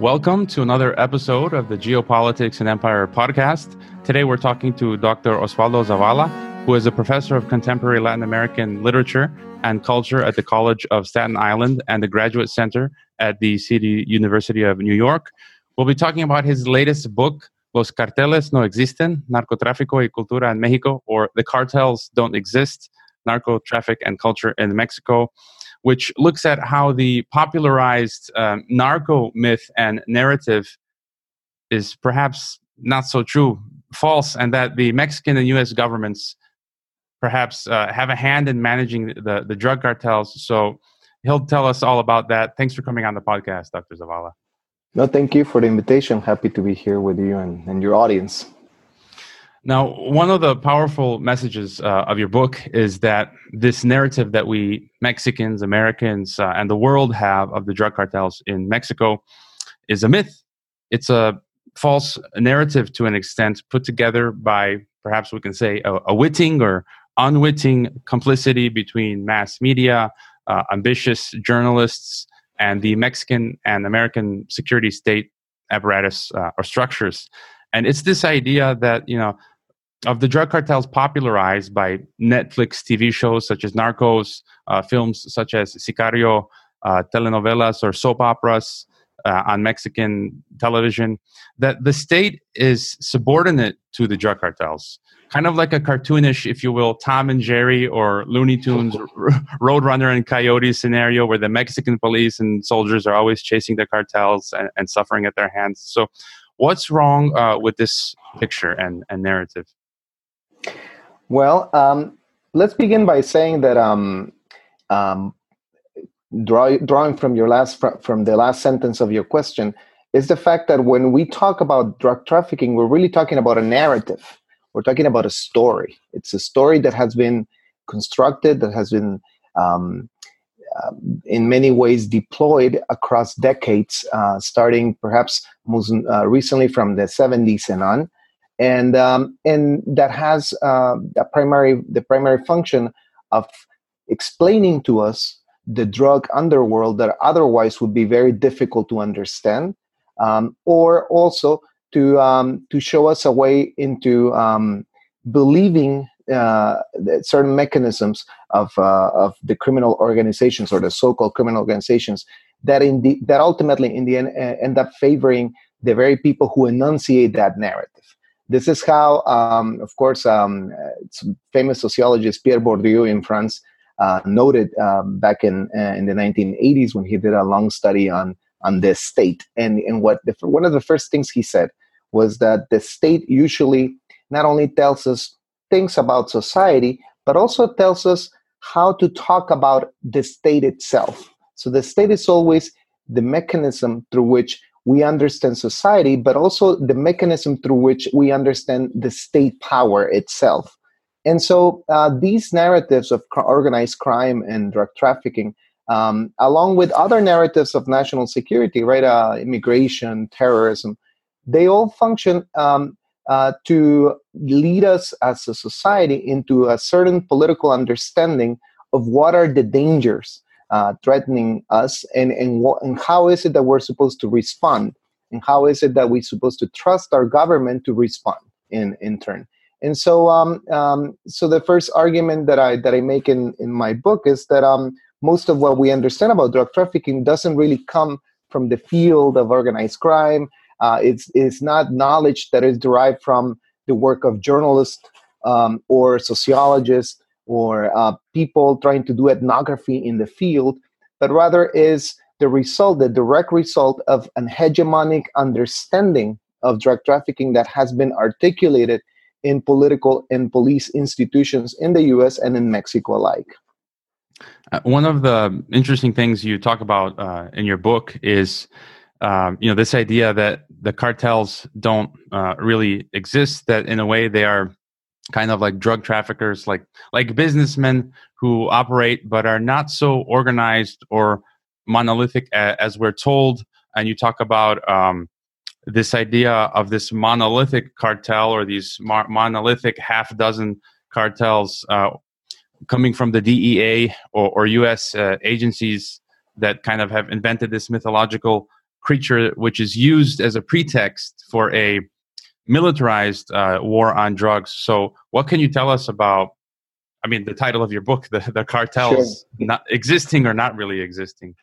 Welcome to another episode of the Geopolitics and Empire podcast. Today we're talking to Dr. Osvaldo Zavala, who is a professor of contemporary Latin American literature and culture at the College of Staten Island and the Graduate Center at the City University of New York. We'll be talking about his latest book, Los Carteles No Existen, Narcotráfico y Cultura en México, or The Cartels Don't Exist, Narco Traffic and Culture in Mexico which looks at how the popularized um, narco myth and narrative is perhaps not so true, false, and that the Mexican and U.S. governments perhaps uh, have a hand in managing the, the drug cartels. So he'll tell us all about that. Thanks for coming on the podcast, Dr. Zavala. No, thank you for the invitation. Happy to be here with you and, and your audience. Now, one of the powerful messages uh, of your book is that this narrative that we Mexicans, Americans, uh, and the world have of the drug cartels in Mexico is a myth. It's a false narrative to an extent put together by perhaps we can say a, a witting or unwitting complicity between mass media, uh, ambitious journalists, and the Mexican and American security state apparatus uh, or structures. And it's this idea that, you know, of the drug cartels popularized by Netflix TV shows such as Narcos, uh, films such as Sicario, uh, telenovelas or soap operas uh, on Mexican television, that the state is subordinate to the drug cartels. Kind of like a cartoonish, if you will, Tom and Jerry or Looney Tunes, Roadrunner and Coyote scenario where the Mexican police and soldiers are always chasing the cartels and, and suffering at their hands. So, what's wrong uh, with this picture and, and narrative? Well, um, let's begin by saying that um, um, draw, drawing from your last from the last sentence of your question is the fact that when we talk about drug trafficking, we're really talking about a narrative. We're talking about a story. It's a story that has been constructed, that has been uh, in many ways deployed across decades, uh, starting perhaps most uh, recently from the 70s and on and um, and that has uh, the primary the primary function of explaining to us the drug underworld that otherwise would be very difficult to understand, um, or also to um, to show us a way into um, believing uh, certain mechanisms of uh, of the criminal organizations or the so-called criminal organizations that in the, that ultimately in the end uh, end up favoring the very people who enunciate that narrative. This is how, um, of course, um, famous sociologist Pierre Bourdieu in France uh, noted um, back in uh, in the 1980s when he did a long study on on this state. And and what the, one of the first things he said was that the state usually not only tells us things about society, but also tells us how to talk about the state itself. So the state is always the mechanism through which we understand society, but also the mechanism through which we understand the state power itself. And so uh, these narratives of organized crime and drug trafficking, um, along with other narratives of national security, right, uh, immigration, terrorism, they all function um, uh, to lead us as a society into a certain political understanding of what are the dangers uh, threatening us and, and, and how is it that we're supposed to respond? And how is it that we're supposed to trust our government to respond in, in turn? And so um, um, so the first argument that i that i make in, in my book is that um, most of what we understand about drug trafficking doesn't really come from the field of organized crime. Uh, it's, it's not knowledge that is derived from the work of journalists um, or sociologists or uh, people trying to do ethnography in the field, but rather is the result, the direct result of an hegemonic understanding of drug trafficking that has been articulated in political and police institutions in the US and in Mexico alike. Uh, one of the interesting things you talk about uh, in your book is um, you know this idea that the cartels don't uh, really exist that in a way they are kind of like drug traffickers, like like businessmen who operate but are not so organized or monolithic as we're told. And you talk about um, this idea of this monolithic cartel or these mar- monolithic half dozen cartels uh, coming from the DEA or, or U.S. Uh, agencies that kind of have invented this mythological creature which is used as a pretext for a militarized uh, war on drugs. So, what can you tell us about? I mean, the title of your book, the, the cartels sure. not existing or not really existing.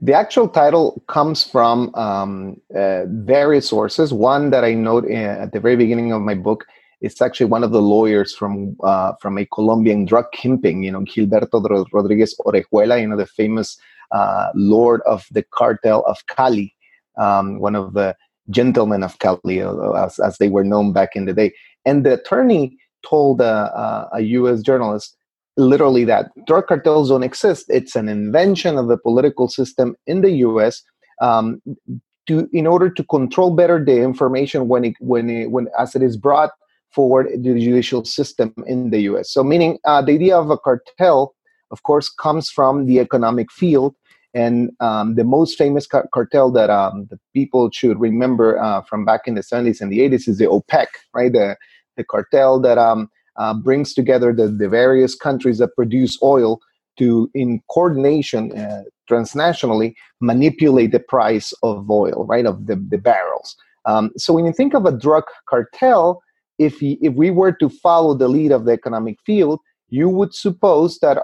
The actual title comes from um, uh, various sources. One that I note in, at the very beginning of my book is actually one of the lawyers from uh, from a Colombian drug kingpin, you know, Gilberto Rodriguez Orejuela, you know, the famous uh, lord of the cartel of Cali, um, one of the gentlemen of Cali, uh, as, as, they were known back in the day. And the attorney told a, a U.S. journalist literally that drug cartels don't exist. It's an invention of the political system in the U.S. Um, to in order to control better the information when it when it, when as it is brought forward the judicial system in the U.S. So, meaning uh, the idea of a cartel, of course, comes from the economic field, and um, the most famous car- cartel that um, the people should remember uh, from back in the 70s and the 80s is the OPEC, right? The the cartel that um, uh, brings together the, the various countries that produce oil to, in coordination uh, transnationally, manipulate the price of oil, right? Of the, the barrels. Um, so when you think of a drug cartel, if, he, if we were to follow the lead of the economic field, you would suppose that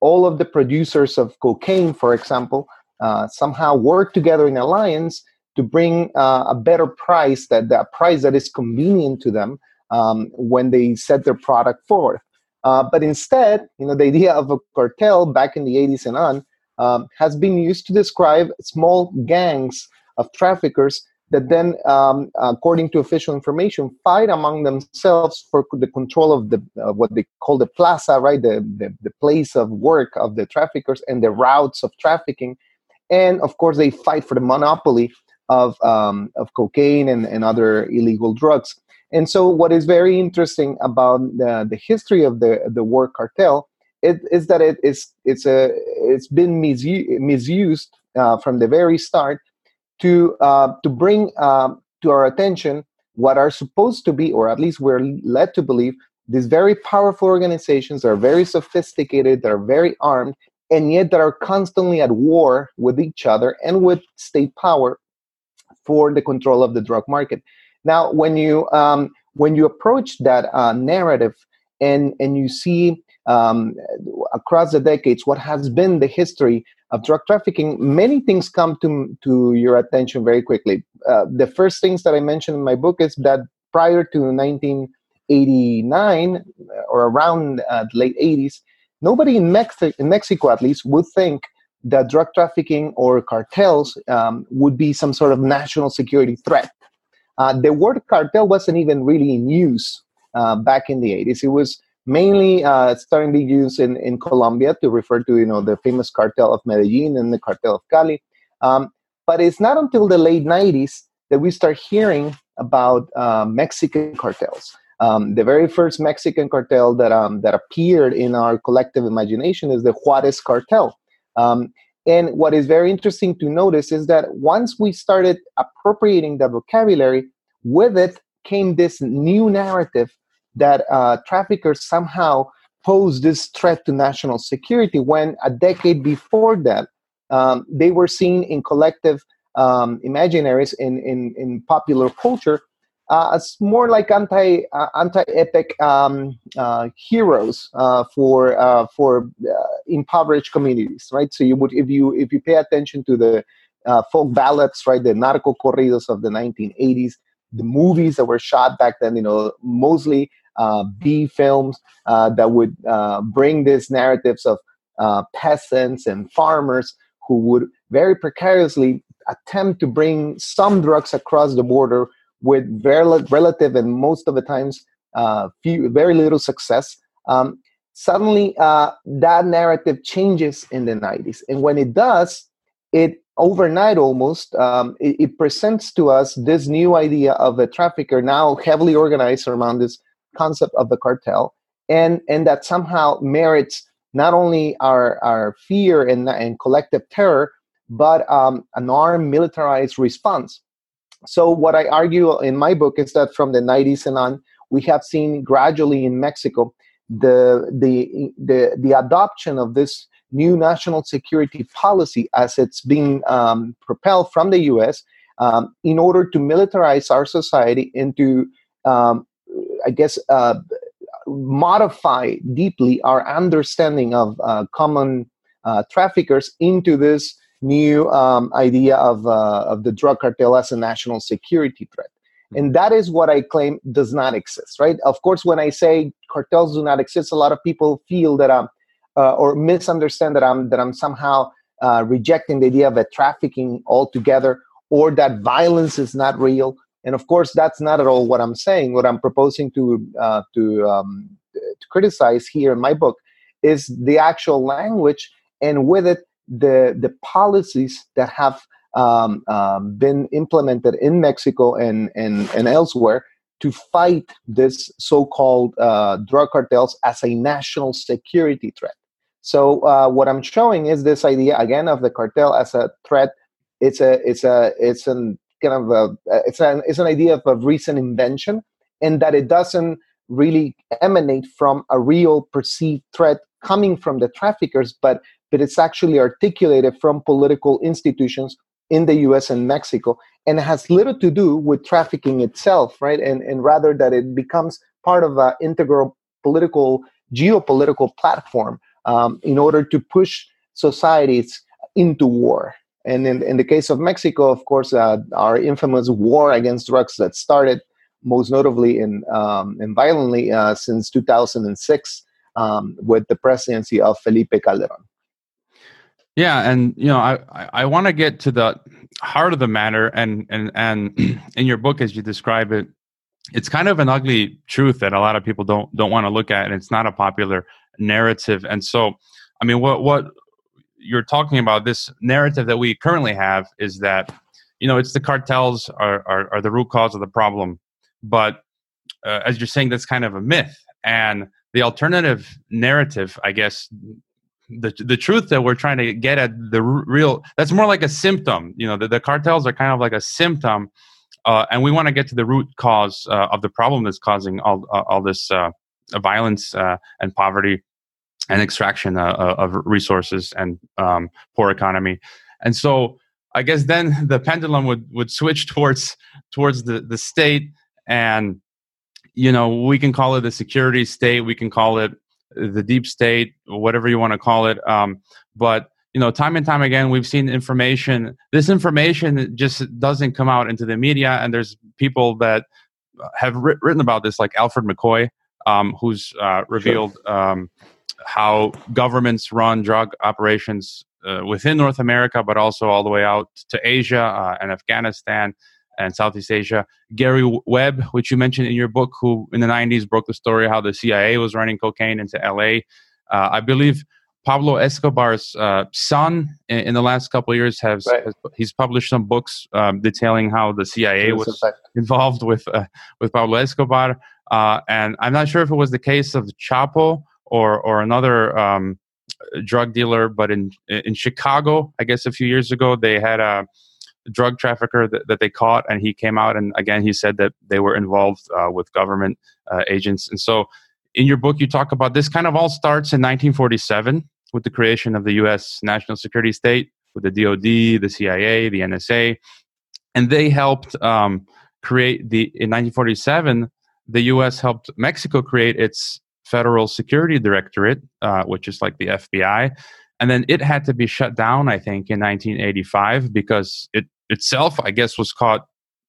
all of the producers of cocaine, for example, uh, somehow work together in alliance to bring uh, a better price, that the price that is convenient to them um, when they set their product forth. Uh, but instead, you know, the idea of a cartel back in the 80s and on um, has been used to describe small gangs of traffickers that then, um, according to official information, fight among themselves for the control of the uh, what they call the plaza, right, the, the, the place of work of the traffickers and the routes of trafficking, and of course they fight for the monopoly of um, of cocaine and, and other illegal drugs. And so, what is very interesting about the, the history of the the war cartel it, is that it is it's a it's been misu- misused uh, from the very start to uh, to bring uh, to our attention what are supposed to be, or at least we're led to believe, these very powerful organizations are very sophisticated, they're very armed, and yet that are constantly at war with each other and with state power for the control of the drug market. Now, when you um, when you approach that uh, narrative and and you see um, across the decades what has been the history of drug trafficking, many things come to, to your attention very quickly. Uh, the first things that I mentioned in my book is that prior to 1989 uh, or around uh, the late 80s, nobody in, Mexi- in Mexico, at least, would think that drug trafficking or cartels um, would be some sort of national security threat. Uh, the word cartel wasn't even really in use uh, back in the 80s. It was mainly uh, starting to be used in, in Colombia to refer to you know the famous cartel of Medellin and the cartel of Cali. Um, but it's not until the late 90s that we start hearing about uh, Mexican cartels. Um, the very first Mexican cartel that um, that appeared in our collective imagination is the Juarez cartel. Um, and what is very interesting to notice is that once we started appropriating that vocabulary, with it came this new narrative that uh, traffickers somehow pose this threat to national security when a decade before that um, they were seen in collective um, imaginaries in, in, in popular culture uh, as more like anti uh, anti epic um, uh, heroes uh, for uh, for uh, impoverished communities, right? So you would if you if you pay attention to the folk ballads, right, the narco corridos of the 1980s, the movies that were shot back then, you know, mostly B films uh, that would uh, bring these narratives of uh, peasants and farmers who would very precariously attempt to bring some drugs across the border with very relative and most of the times uh, few, very little success. Um, suddenly, uh, that narrative changes in the 90s. And when it does, it overnight almost um, it, it, presents to us this new idea of a trafficker now heavily organized around this concept of the cartel and and that somehow merits not only our our fear and, and collective terror but um, an armed militarized response. So what i argue in my book is that from the 90s and on we have seen gradually in mexico the the the, the adoption of this new national security policy as it's being um, propelled from the US um, in order to militarize our society into, um, I guess, uh, modify deeply our understanding of uh, common uh, traffickers into this new um, idea of, uh, of the drug cartel as a national security threat. And that is what I claim does not exist, right? Of course, when I say cartels do not exist, a lot of people feel that I'm uh, or misunderstand that I'm that I'm somehow uh, rejecting the idea of a trafficking altogether, or that violence is not real. And of course, that's not at all what I'm saying. What I'm proposing to uh, to um, to criticize here in my book is the actual language, and with it, the the policies that have um, um, been implemented in Mexico and, and, and elsewhere to fight this so-called uh, drug cartels as a national security threat. So uh, what I'm showing is this idea again of the cartel as a threat. It's a it's a it's an kind of a it's an it's an idea of, of recent invention, and that it doesn't really emanate from a real perceived threat coming from the traffickers, but but it's actually articulated from political institutions in the US and Mexico, and has little to do with trafficking itself, right? And, and rather that it becomes part of an integral political, geopolitical platform um, in order to push societies into war. And in, in the case of Mexico, of course, uh, our infamous war against drugs that started most notably in, um, and violently uh, since 2006 um, with the presidency of Felipe Calderon. Yeah, and you know, I I, want to get to the heart of the matter, and and and in your book, as you describe it, it's kind of an ugly truth that a lot of people don't don't want to look at, and it's not a popular narrative. And so, I mean, what what you're talking about this narrative that we currently have is that you know it's the cartels are are, are the root cause of the problem, but uh, as you're saying, that's kind of a myth, and the alternative narrative, I guess, the the truth that we're trying to get at the real that's more like a symptom. You know the, the cartels are kind of like a symptom uh, and we want to get to the root cause uh, of the problem that's causing all uh, all this uh, violence uh, and poverty and extraction uh, of resources and um, poor economy and so i guess then the pendulum would would switch towards towards the the state and you know we can call it the security state we can call it the deep state, whatever you want to call it. Um, but you know, time and time again, we've seen information. This information just doesn't come out into the media, and there's people that have ri- written about this, like Alfred McCoy, um, who's uh, revealed sure. um, how governments run drug operations uh, within North America, but also all the way out to Asia uh, and Afghanistan and Southeast Asia. Gary Webb, which you mentioned in your book, who in the 90s broke the story how the CIA was running cocaine into LA. Uh, I believe Pablo Escobar's uh, son in, in, the last couple of years has, right. has, he's published some books um, detailing how the CIA was involved with uh, with Pablo Escobar, uh, and I'm not sure if it was the case of Chapo or or another um, drug dealer, but in in Chicago, I guess a few years ago they had a drug trafficker that, that, they caught, and he came out and again he said that they were involved uh, with government uh, agents. And so, in your book, you talk about this kind of all starts in 1947 with the creation of the U.S. national security state with the DoD, the CIA, the NSA, and they helped um, create the in 1947. The U.S. helped Mexico create its Federal Security Directorate, uh, which is like the FBI, and then it had to be shut down i think in 1985 because it itself i guess was caught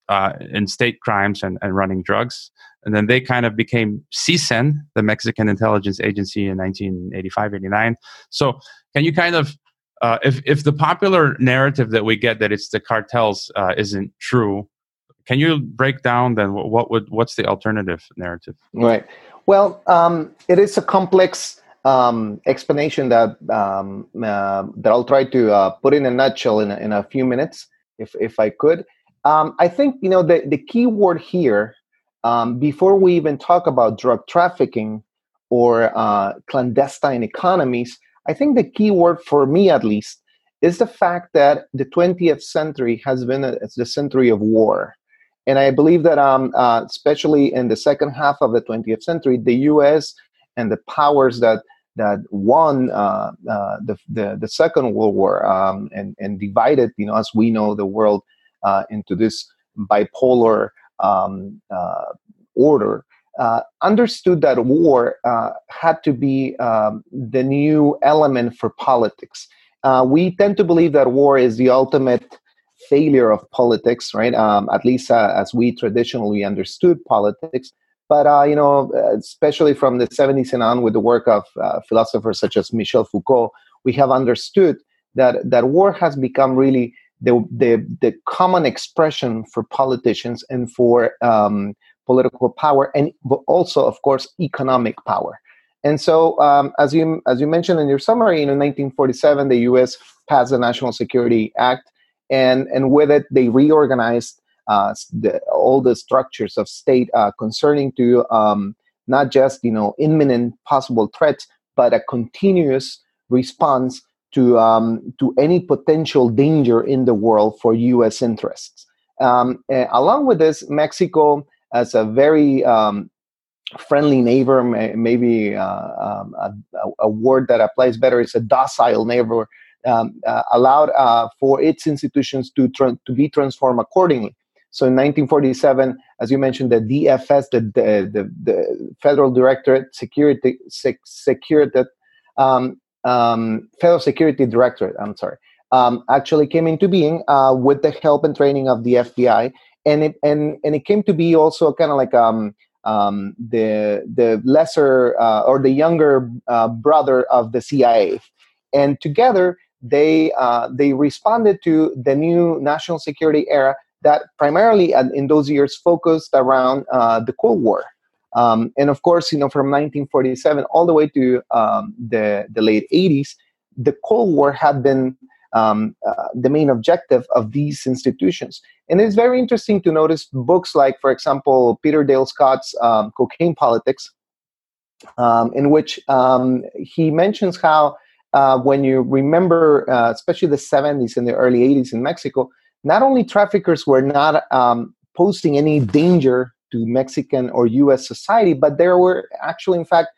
uh, in state crimes and, and running drugs and then they kind of became CISEN, the Mexican intelligence agency in 1985, 89. So can you kind of, uh, if, if the popular narrative that we get that it's the cartels uh, isn't true, can you break down then what would, what's the alternative narrative? Right. Well, um, it is a complex um, explanation that um, uh, that I'll try to uh, put in a nutshell in a, in a few minutes, if if I could. Um, I think you know the the key word here um, before we even talk about drug trafficking or uh, clandestine economies. I think the key word for me, at least, is the fact that the 20th century has been a, the century of war. And I believe that, um, uh, especially in the second half of the 20th century, the U.S. and the powers that that won uh, uh, the, the, the Second World War um, and and divided, you know, as we know, the world uh, into this bipolar um, uh, order. Uh, understood that war had to be um, the new element for politics. we tend to believe that war is the ultimate failure of politics, right? Um, at least as we traditionally understood politics. But uh, you know, especially from the 70s and on, with the work of uh, philosophers such as Michel Foucault, we have understood that that war has become really the the, the common expression for politicians and for um, political power, and also, of course, economic power. And so, um, as you as you mentioned in your summary, in 1947, the U.S. passed the National Security Act, and and with it, they reorganized uh, the, all the structures of state uh, concerning to um, not just you know imminent possible threats, but a continuous response to um, to any potential danger in the world for U.S. interests. Um, along with this, Mexico, as a very um, friendly neighbor, maybe uh, um, a, a, word that applies better is a docile neighbor, um, uh, allowed uh, for its institutions to tra- to be transformed accordingly. So in 1947, as you mentioned, the DFS, the the, the, the Federal Directorate Security Sec, um, um, Federal Security Directorate, I'm sorry, um, actually came into being uh, with the help and training of the FBI, and it and and it came to be also kind of like um, um, the the lesser uh, or the younger uh, brother of the CIA, and together they uh, they responded to the new national security era that primarily in those years focused around uh, the Cold War. Um, and of course, you know, from 1947 all the way to um, the, the late 80s, the Cold War had been um, uh, the main objective of these institutions. And it's very interesting to notice books like, for example, Peter Dale Scott's um, Cocaine Politics, um, in which um, he mentions how uh, when you remember, uh, especially the 70s and the early 80s in Mexico, not only traffickers were not um, posing any danger to Mexican or US society, but they were actually, in fact,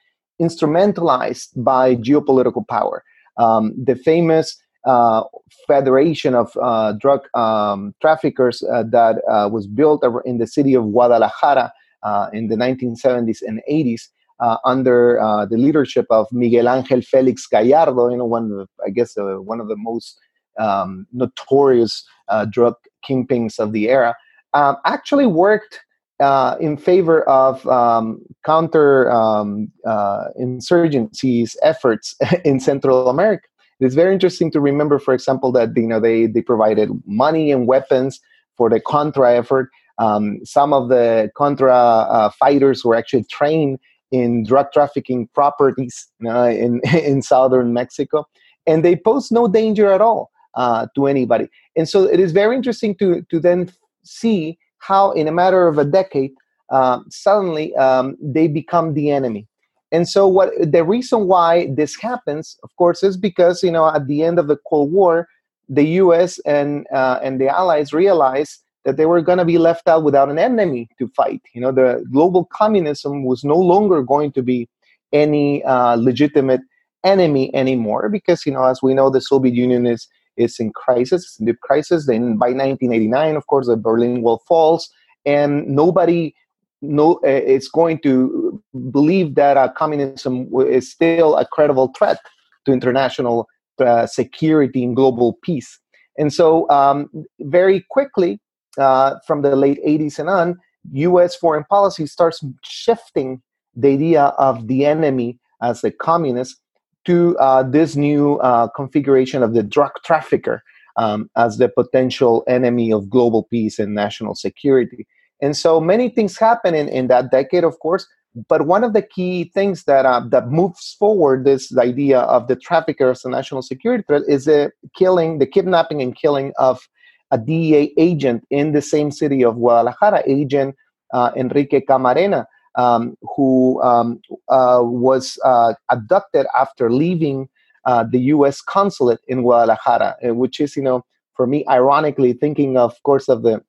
instrumentalized by geopolitical power. Um, the famous uh, Federation of uh, Drug um, Traffickers uh, that uh, was built in the city of Guadalajara uh, in the 1970s and 80s. Uh, under the leadership of Miguel Angel Felix Gallardo, you know, one of the, I guess one of the most um, notorious uh, drug kingpins of the era, um, actually worked uh, in favor of um, counter um, uh, insurgencies efforts in Central America. It's very interesting to remember, for example, that you know they they provided money and weapons for the Contra effort. Um, some of the Contra uh, fighters were actually trained in drug trafficking properties uh, in in southern Mexico, and they pose no danger at all uh, to anybody. And so it is very interesting to to then see how, in a matter of a decade, um, suddenly um, they become the enemy. And so, what the reason why this happens, of course, is because you know at the end of the Cold War, the U.S. and uh, and the Allies realized that they were going to be left out without an enemy to fight. You know, the global communism was no longer going to be any uh, legitimate enemy anymore because you know, as we know, the Soviet Union is is in crisis, it's in deep crisis. Then by 1989, of course, the Berlin Wall falls, and nobody no uh, is going to believe that uh, communism is still a credible threat to international uh, security and global peace. And so, um, very quickly, uh, from the late 80s and on, U.S. foreign policy starts shifting the idea of the enemy as the communist to uh, this new uh, configuration of the drug trafficker um, as the potential enemy of global peace and national security. And so many things happen in, in that decade, of course. But one of the key things that uh, that moves forward this idea of the trafficker as a national security threat is the killing, the kidnapping and killing of a DEA agent in the same city of Guadalajara, agent uh, Enrique Camarena, um, who um, uh, was uh, abducted after leaving uh, the U.S. consulate in Guadalajara, uh, which is, you know, for me, ironically thinking, of course, of the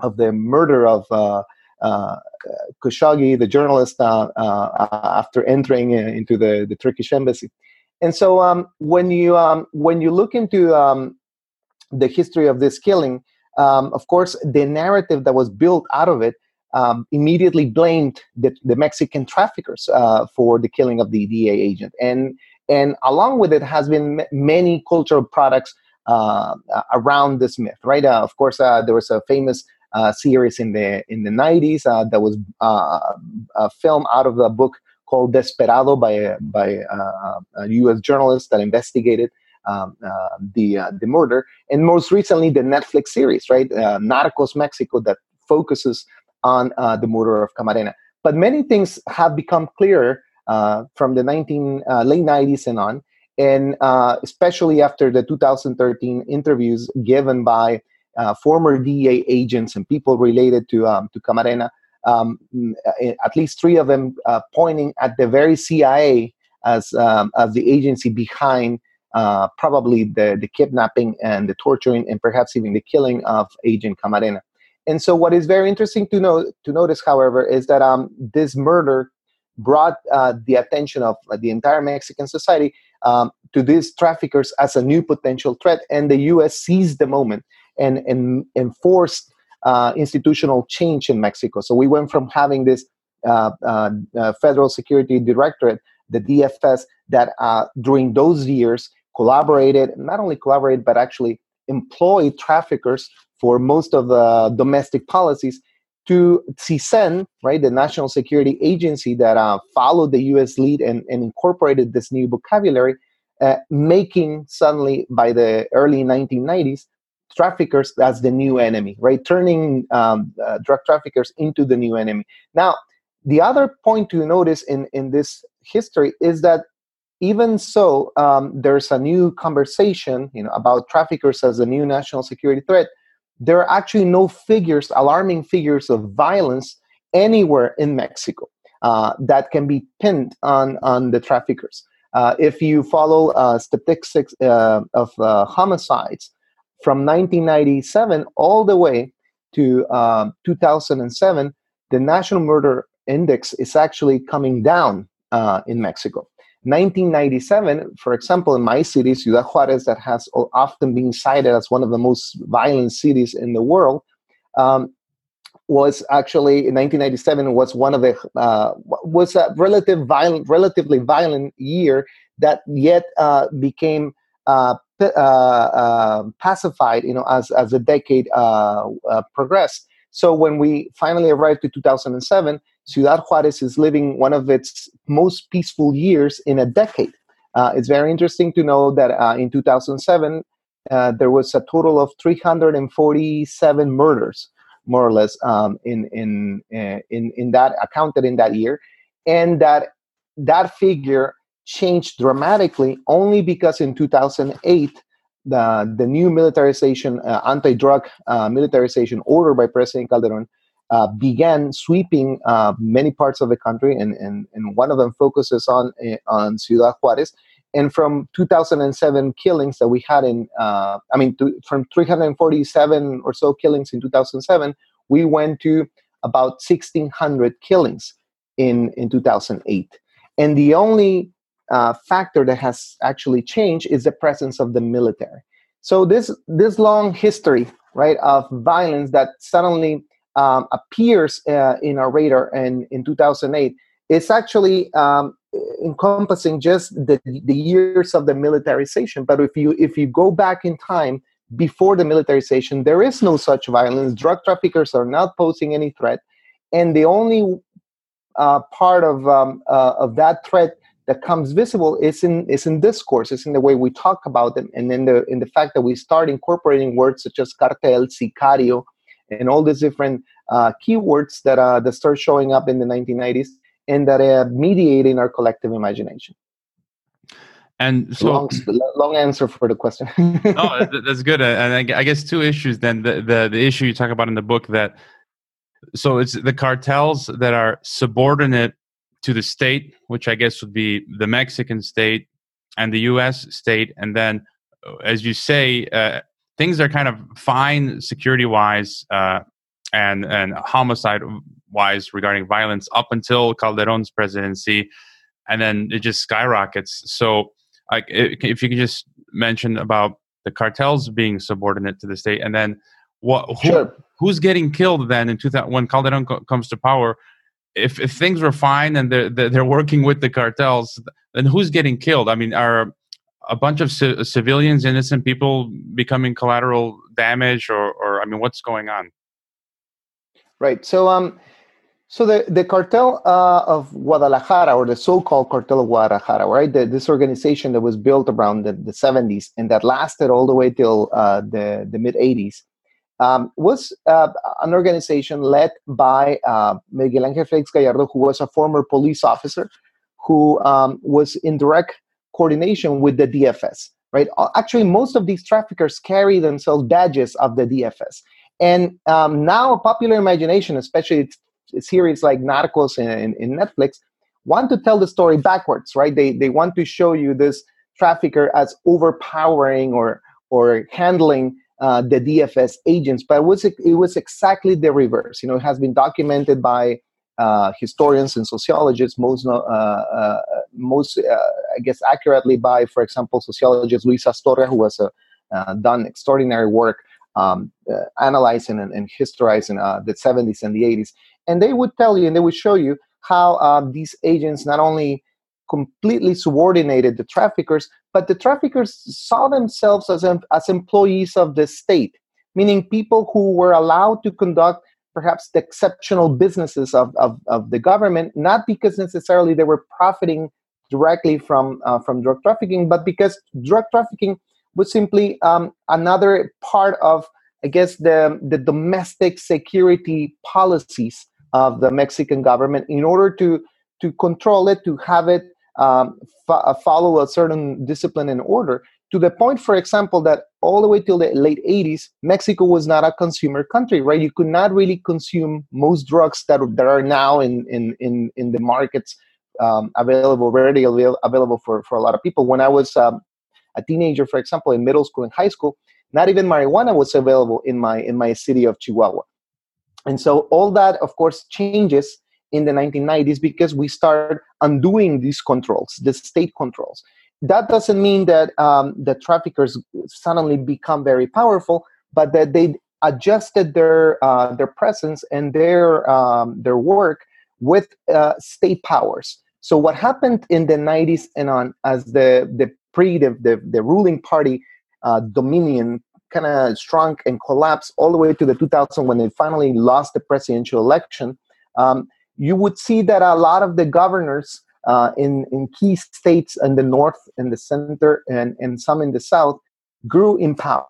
of the murder of uh, Khashoggi, the journalist, after entering into the, the Turkish embassy. And so um, when you um, when you look into um, the history of this killing, um, of course, the narrative that was built out of it um, immediately blamed the, the Mexican traffickers uh, for the killing of the DEA agent, and and along with it has been m- many cultural products uh, around this myth. Right? Uh, of course, uh, there was a famous uh, series in the in the 90s uh, that was a film out of the book called Desperado by by a U.S. journalist that investigated um, uh, the uh, the murder, and most recently the Netflix series, right, uh, Narcos Mexico, that focuses on uh, the murder of Camarena. But many things have become clearer uh, from the 19 uh, late 90s and on, and especially after the 2013 interviews given by former DEA agents and people related to um, to Camarena. Um, at least three of them pointing at the very CIA as um, as the agency behind uh, probably the, the kidnapping and the torturing and perhaps even the killing of Agent Camarena. And so, what is very interesting to know to notice, however, is that um, this murder brought uh, the attention of uh, the entire Mexican society um, to these traffickers as a new potential threat, and the U.S. seized the moment and and enforced uh, institutional change in Mexico. So we went from having this uh, uh, federal security directorate, the DFS, that during those years collaborated, not only collaborated, but actually employed traffickers for most of the domestic policies to CISEN, right, the National Security Agency that uh, followed the U.S. lead and, and incorporated this new vocabulary, uh, making suddenly by the early 1990s traffickers as the new enemy, right, turning um, uh, drug traffickers into the new enemy. Now, the other point to notice in in this history is that even so, um, there's a new conversation, you know, about traffickers as a new national security threat. There are actually no figures, alarming figures of violence anywhere in Mexico uh, that can be pinned on on the traffickers. Uh, if you follow uh, statistics uh, of uh, homicides from 1997 all the way to um, 2007, the national murder index is actually coming down uh, in Mexico. 1997, for example, in my city, Ciudad Juarez, that has often been cited as one of the most violent cities in the world, um, was actually in 1997 was one of the uh, was a relative violent, relatively violent year that yet uh, became uh, uh, uh pacified, you know, as as the decade uh, progressed. So when we finally arrived to 2007, Ciudad Juarez is living one of its most peaceful years in a decade. Uh, it's very interesting to know that uh, in 2007, uh, there was a total of 347 murders, more or less, um, in, in, uh, in, in that accounted in that year. And that that figure changed dramatically only because in 2008, the, the new militarization, uh, anti drug uh, militarization order by President Calderon uh, began sweeping uh, many parts of the country, and, and, and one of them focuses on eh, on Ciudad Juarez. And from 2007 killings that we had in, uh, I mean, from 347 or so killings in 2007, we went to about 1,600 killings in in 2008. And the only uh, factor that has actually changed is the presence of the military. So this this long history, right, of violence that suddenly um, appears uh, in our radar and in 2008 it's actually um, encompassing just the, the years of the militarization. But if you if you go back in time before the militarization there is no such violence. Drug traffickers are not posing any threat. And the only uh, part of um, uh, of that threat that comes visible is in is in discourse it's in the way we talk about them and in the in the fact that we start incorporating words such as cartel sicario and all these different uh, keywords that uh, that start showing up in the 1990s and that are mediating our collective imagination. And so, long, long answer for the question. oh, that's good. And I guess two issues. Then the, the the issue you talk about in the book that so it's the cartels that are subordinate to the state, which I guess would be the Mexican state and the U.S. state, and then, as you say, uh, things are kind of fine security wise uh, and and homicide wise regarding violence up until Calderon's presidency, and then it just skyrockets. So, like, if you could just mention about the cartels being subordinate to the state, and then what who, sure. who's getting killed then in 2000 when Calderon co- comes to power? If, if things were fine and they're, they're working with the cartels, then who's getting killed? I mean, are a bunch of c- civilians, innocent people becoming collateral damage, or, or I mean, what's going on? Right. So, um, so the the cartel uh, of Guadalajara, or the so-called cartel of Guadalajara, right? The, this organization that was built around the, the 70s and that lasted all the way till uh, the the mid 80s, um, was uh, an organization led by uh, Miguel Angel Felix Gallardo, who was a former police officer, who um, was in direct coordination with the DFS. Right. Actually, most of these traffickers carry themselves badges of the DFS. And um, now, popular imagination, especially series like Narcos in, in Netflix, want to tell the story backwards, right? They they want to show you this trafficker as overpowering or or handling uh, the DFS agents, but it was it was exactly the reverse. You know, it has been documented by uh, historians and sociologists, most uh, uh most uh, I guess accurately by, for example, sociologist Luis Astorga, who has uh, done extraordinary work um, analyzing and, and historizing the 70s and the 80s, and they would tell you and they would show you how these agents not only completely subordinated the traffickers, but the traffickers saw themselves as, as employees of the state, meaning people who were allowed to conduct perhaps the exceptional businesses of, of, of the government, not because necessarily they were profiting directly from, uh, from drug trafficking, but because drug trafficking was simply um, another part of, I guess, the, the domestic security policies of the Mexican government in order to, to control it, to have it um, fo- uh, follow a certain discipline and order to the point, for example, that all the way till the late 80s, Mexico was not a consumer country, right? You could not really consume most drugs that, that are now in, in, in, in the markets um, available, readily available for, for a lot of people. When I was um, a teenager, for example, in middle school and high school, not even marijuana was available in my in my city of Chihuahua. And so all that, of course, changes in the 1990s because we start undoing these controls, the state controls. That doesn't mean that um, the traffickers suddenly become very powerful, but that they adjusted their uh, their presence and their um, their work with uh, state powers. So what happened in the 90s and on, as the the pre the the, the ruling party uh, Dominion kind of shrunk and collapsed all the way to the 2000 when they finally lost the presidential election. Um, you would see that a lot of the governors uh, in, in key states in the north and the center and, and some in the south grew in power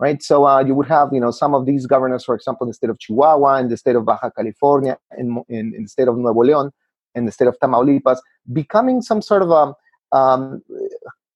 right? So uh, you would have you know some of these governors for example in the state of chihuahua in the state of baja california in, in, in the state of nuevo leon in the state of tamaulipas becoming some sort of a, um, um,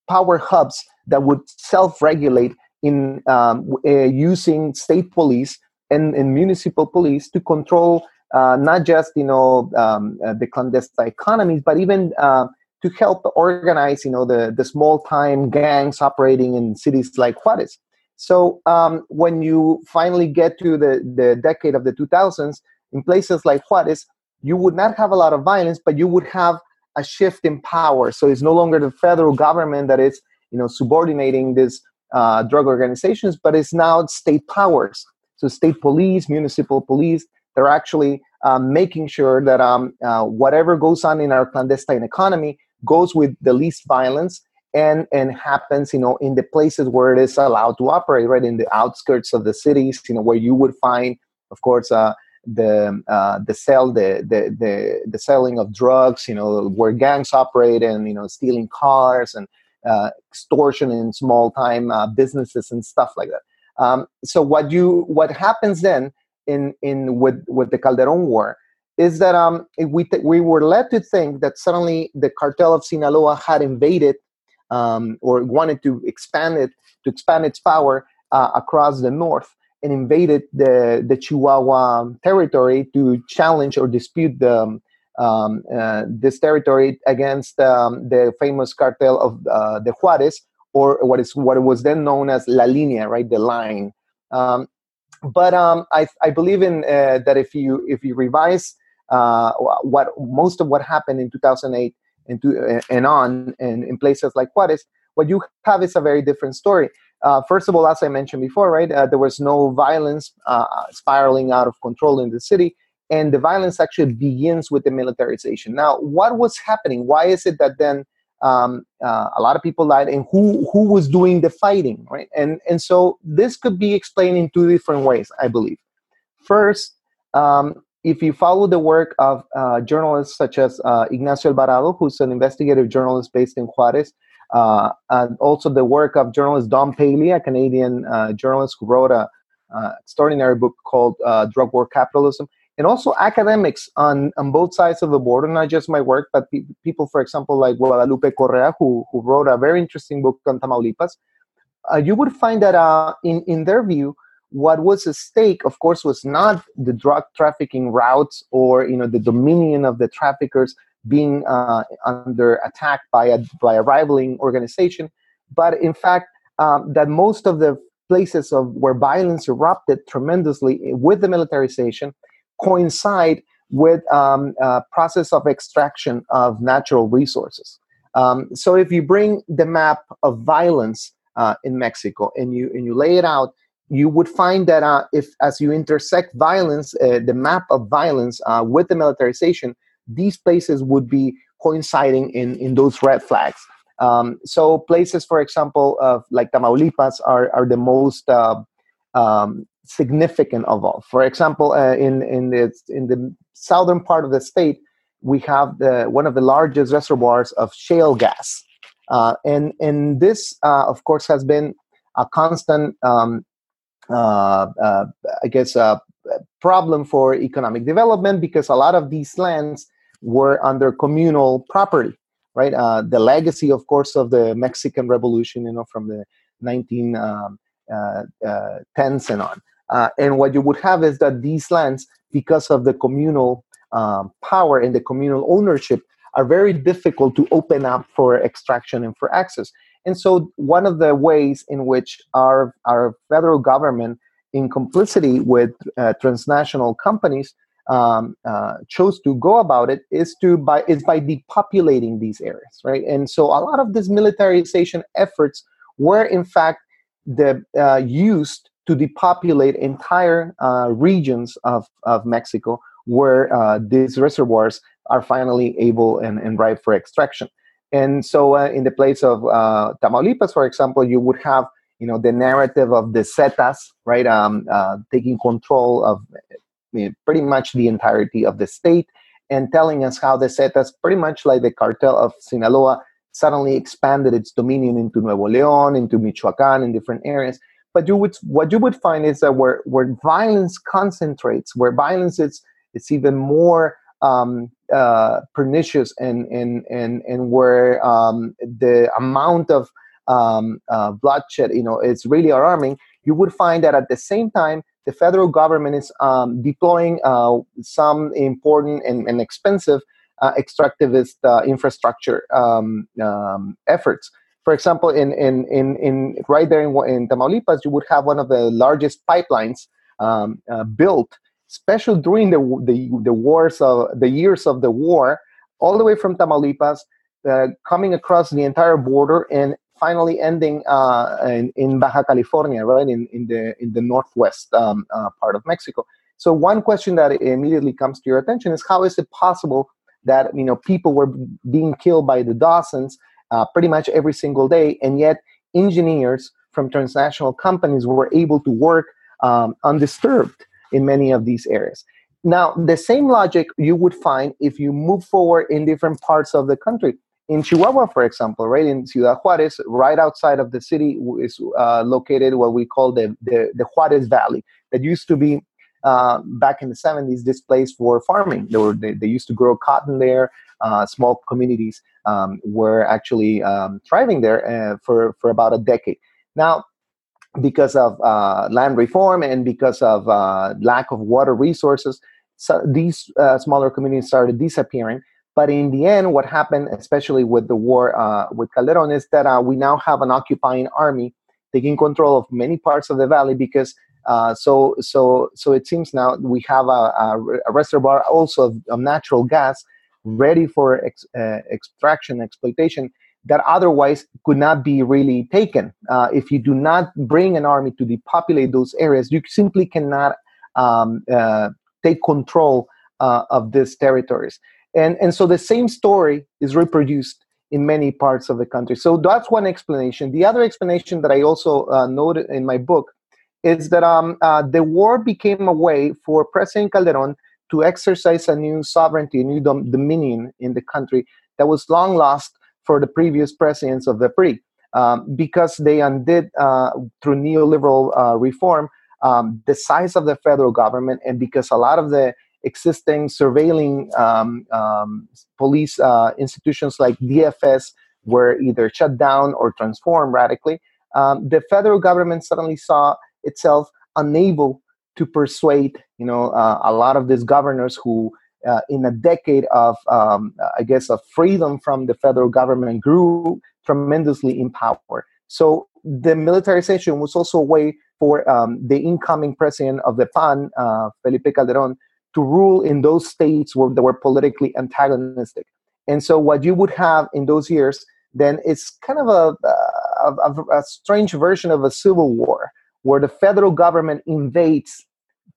power hubs that would self-regulate in um, uh, using state police and, and municipal police to control uh, not just you know um, uh, the clandestine economies, but even uh, to help organize you know the the small time gangs operating in cities like Juarez. So um, when you finally get to the the decade of the 2000s, in places like Juarez, you would not have a lot of violence, but you would have a shift in power. So it's no longer the federal government that is you know subordinating these uh, drug organizations, but it's now state powers. So state police, municipal police, they're actually um, making sure that um, uh, whatever goes on in our clandestine economy goes with the least violence and and happens you know in the places where it is allowed to operate right? In the outskirts of the cities you know where you would find of course uh, the uh, the sell the, the the the selling of drugs you know where gangs operate and you know stealing cars and uh, extortion in small time uh, businesses and stuff like that. Um, so what you what happens then in in with with the Calderon War is that um, we th- we were led to think that suddenly the cartel of Sinaloa had invaded um, or wanted to expand it to expand its power uh, across the north and invaded the the Chihuahua territory to challenge or dispute the um, uh, this territory against um, the famous cartel of uh, the Juarez or what is what was then known as La Línea, right, the line. Um, but um, I, I believe in uh, that if you if you revise uh, what most of what happened in 2008 and, to, and on and in places like Juarez, what you have is a very different story. Uh, first of all, as I mentioned before, right, uh, there was no violence uh, spiraling out of control in the city, and the violence actually begins with the militarization. Now, what was happening? Why is it that then um, uh, a lot of people died, and who who was doing the fighting, right? And and so this could be explained in two different ways, I believe. First, um, if you follow the work of uh, journalists such as uh, Ignacio Alvarado, who's an investigative journalist based in Juarez, uh, and also the work of journalist Dawn Paley, a Canadian uh, journalist who wrote a uh, extraordinary book called Drug War Capitalism, and also academics on, on both sides of the border, not just my work, but pe- people, for example, like Guadalupe Correa, who, who wrote a very interesting book on Tamaulipas, you would find that in, in their view, what was at stake, of course, was not the drug trafficking routes or you know the dominion of the traffickers being uh, under attack by a by a rivaling organization, but in fact um, that most of the places of where violence erupted tremendously with the militarization coincide with um, a process of extraction of natural resources. Um, so if you bring the map of violence uh, in Mexico and you and you lay it out you would find that uh, if as you intersect violence, uh, the map of violence uh, with the militarization, these places would be coinciding in, in those red flags. Um, so places, for example, of like Tamaulipas are, are the most uh, um, significant of all. For example, uh, in, in, the, in the southern part of the state, we have the, one of the largest reservoirs of shale gas. Uh, and, and this, of course, has been a constant um, uh, uh, I guess, a problem for economic development because a lot of these lands were under communal property, right? Uh, the legacy, of course, of the Mexican Revolution, you know, from the 1910s um, and on. Uh, and what you would have is that these lands, because of the communal um, power and the communal ownership, are very difficult to open up for extraction and for access. And so, one of the ways in which our, our federal government, in complicity with uh, transnational companies, um, uh, chose to go about it is to by is by depopulating these areas, right? And so, a lot of these militarization efforts were, in fact, the uh, used to depopulate entire uh, regions of, of Mexico where uh, these reservoirs are finally able and, and ripe for extraction. And so, uh, in the place of uh, Tamaulipas, for example, you would have you know the narrative of the Zetas, right, um, uh, taking control of know, pretty much the entirety of the state, and telling us how the Zetas, pretty much like the cartel of Sinaloa, suddenly expanded its dominion into Nuevo León, into Michoacán, in different areas. But you would what you would find is that where where violence concentrates, where violence is it's even more um, uh, pernicious and and and and where um, the amount of um, uh, bloodshed, you know, is really alarming. You would find that at the same time, the federal government is um, deploying uh, some important and, and expensive uh, extractivist uh, infrastructure um, um, efforts. For example, in, in, in, in right there in, in Tamaulipas, you would have one of the largest pipelines um, uh, built especially during the, the, the wars of the years of the war, all the way from Tamaulipas, uh, coming across the entire border and finally ending uh, in, in, Baja California, right in, in the in the northwest um, uh, part of Mexico. So one question that immediately comes to your attention is how is it possible that you know people were being killed by the dozens uh, pretty much every single day, and yet engineers from transnational companies were able to work um, undisturbed in many of these areas. Now, the same logic you would find if you move forward in different parts of the country. In Chihuahua, for example, right in Ciudad Juarez, right outside of the city is uh, located what we call the, the, the Juarez Valley. That used to be uh, back in the 70s this place for farming. They, were, they, they used to grow cotton there. Uh, small communities um, were actually um, thriving there uh, for, for about a decade. Now, because of uh, land reform and because of uh, lack of water resources, so these uh, smaller communities started disappearing. But in the end, what happened, especially with the war with Calderon, is that we now have an occupying army taking control of many parts of the valley because Uh, so so so it seems now we have a, a, a reservoir also of, of, natural gas ready for ex, uh, extraction exploitation that otherwise could not be really taken. Uh, if you do not bring an army to depopulate those areas, you simply cannot um, uh, take control uh, of these territories. And, and so the same story is reproduced in many parts of the country. So that's one explanation. The other explanation that I also uh, noted in my book is that um, uh, the war became a way for President Calderon to exercise a new sovereignty, a new dom- dominion in the country that was long lost for the previous presidents of the PRI. Um, because they undid uh, through neoliberal uh, reform um, the size of the federal government, and because a lot of the existing surveilling um, um police uh, institutions like DFS were either shut down or transformed radically, um, the federal government suddenly saw itself unable to persuade, you know, uh, a lot of these governors who uh, in a decade of, um, I guess, of freedom from the federal government grew tremendously in power. So the militarization was also a way for um, the incoming president of the PAN, uh, Felipe Calderon, to rule in those states where they were politically antagonistic. And so what you would have in those years then is kind of a, a, a strange version of a civil war where the federal government invades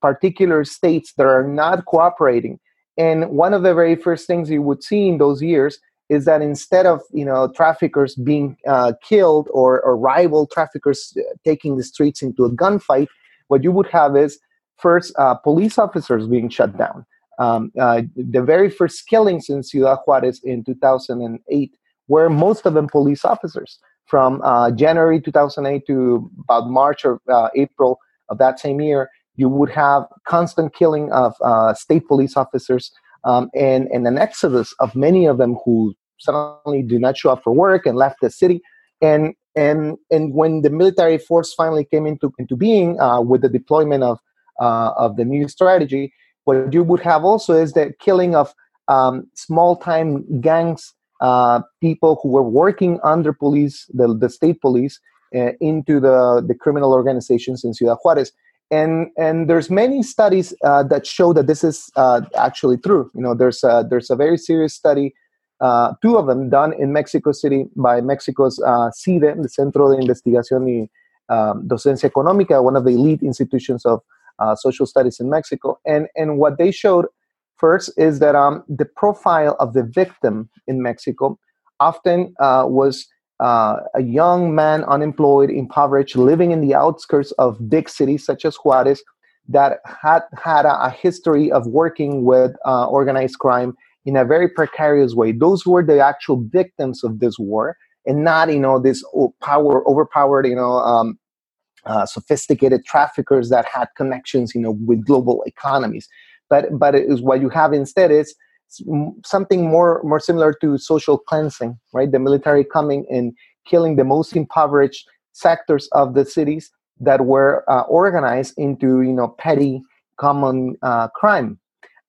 particular states that are not cooperating and one of the very first things you would see in those years is that instead of you know traffickers being uh, killed or, or rival traffickers uh, taking the streets into a gunfight, what you would have is first uh, police officers being shut down. Um, uh, the very first killings in Ciudad Juarez in 2008 were most of them police officers. From uh, January 2008 to about March or uh, April of that same year, you would have constant killing of uh, state police officers um, and, and an exodus of many of them who suddenly do not show up for work and left the city. And, and, and when the military force finally came into, into being uh, with the deployment of, uh, of the new strategy, what you would have also is the killing of um, small time gangs, uh, people who were working under police, the, the state police, uh, into the, the criminal organizations in Ciudad Juarez and and there's many studies uh, that show that this is uh, actually true. You know, there's a, there's a very serious study, uh, two of them done in Mexico City by Mexico's CIDE, the Centro de Investigación y um, Docencia Económica, one of the elite institutions of social studies in Mexico. And and what they showed first is that um, the profile of the victim in Mexico often uh, was uh, a young man, unemployed, impoverished, living in the outskirts of big cities such as Juarez, that had had a, a history of working with uh, organized crime in a very precarious way. Those were the actual victims of this war, and not you know this power overpowered you know um, uh, sophisticated traffickers that had connections you know with global economies. But but is what you have instead is something more more similar to social cleansing, right? The military coming and killing the most impoverished sectors of the cities that were uh, organized into you know petty common uh, crime.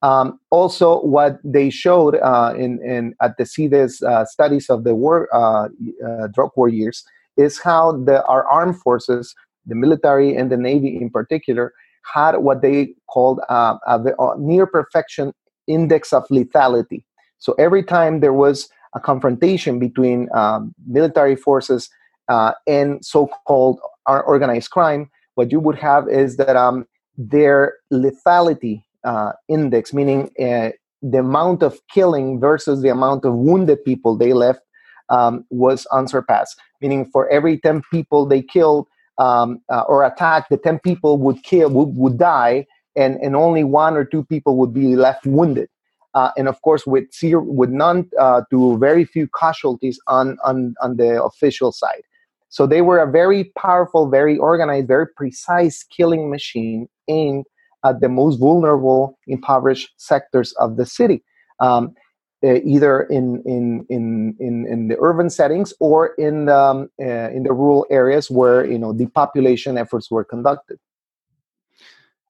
Um, also, what they showed uh, in, in at the CIDE's uh, studies of the war uh, uh, drug war years is how the our armed forces, the military and the navy in particular, had what they called a, a near perfection index of lethality. So every time there was a confrontation between um, military forces uh, and so-called organized crime, what you would have is that um, their lethality uh, index, meaning uh, the amount of killing versus the amount of wounded people they left, um, was unsurpassed. Meaning, for every ten people they killed um, uh, or attack, the ten people would kill would, would die, and, and only one or two people would be left wounded. Uh, and of course, with zero, with none uh, to very few casualties on, on, on the official side. So they were a very powerful, very organized, very precise killing machine aimed at the most vulnerable, impoverished sectors of the city, um, uh, either in, in, in, in, in the urban settings or in the, um, uh, in the rural areas where you know depopulation efforts were conducted.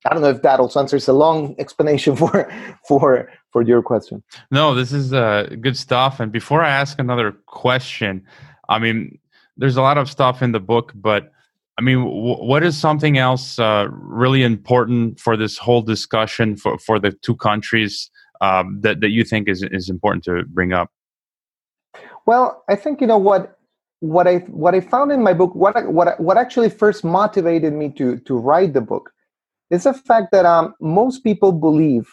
I don't know if that also answers a long explanation for for for your question. No, this is uh, good stuff. And before I ask another question, I mean, there's a lot of stuff in the book, but I mean, w- what is something else uh, really important for this whole discussion for, for the two countries um, that, that you think is, is important to bring up? Well, I think you know what what I what I found in my book, what what what actually first motivated me to to write the book, is the fact that um, most people believe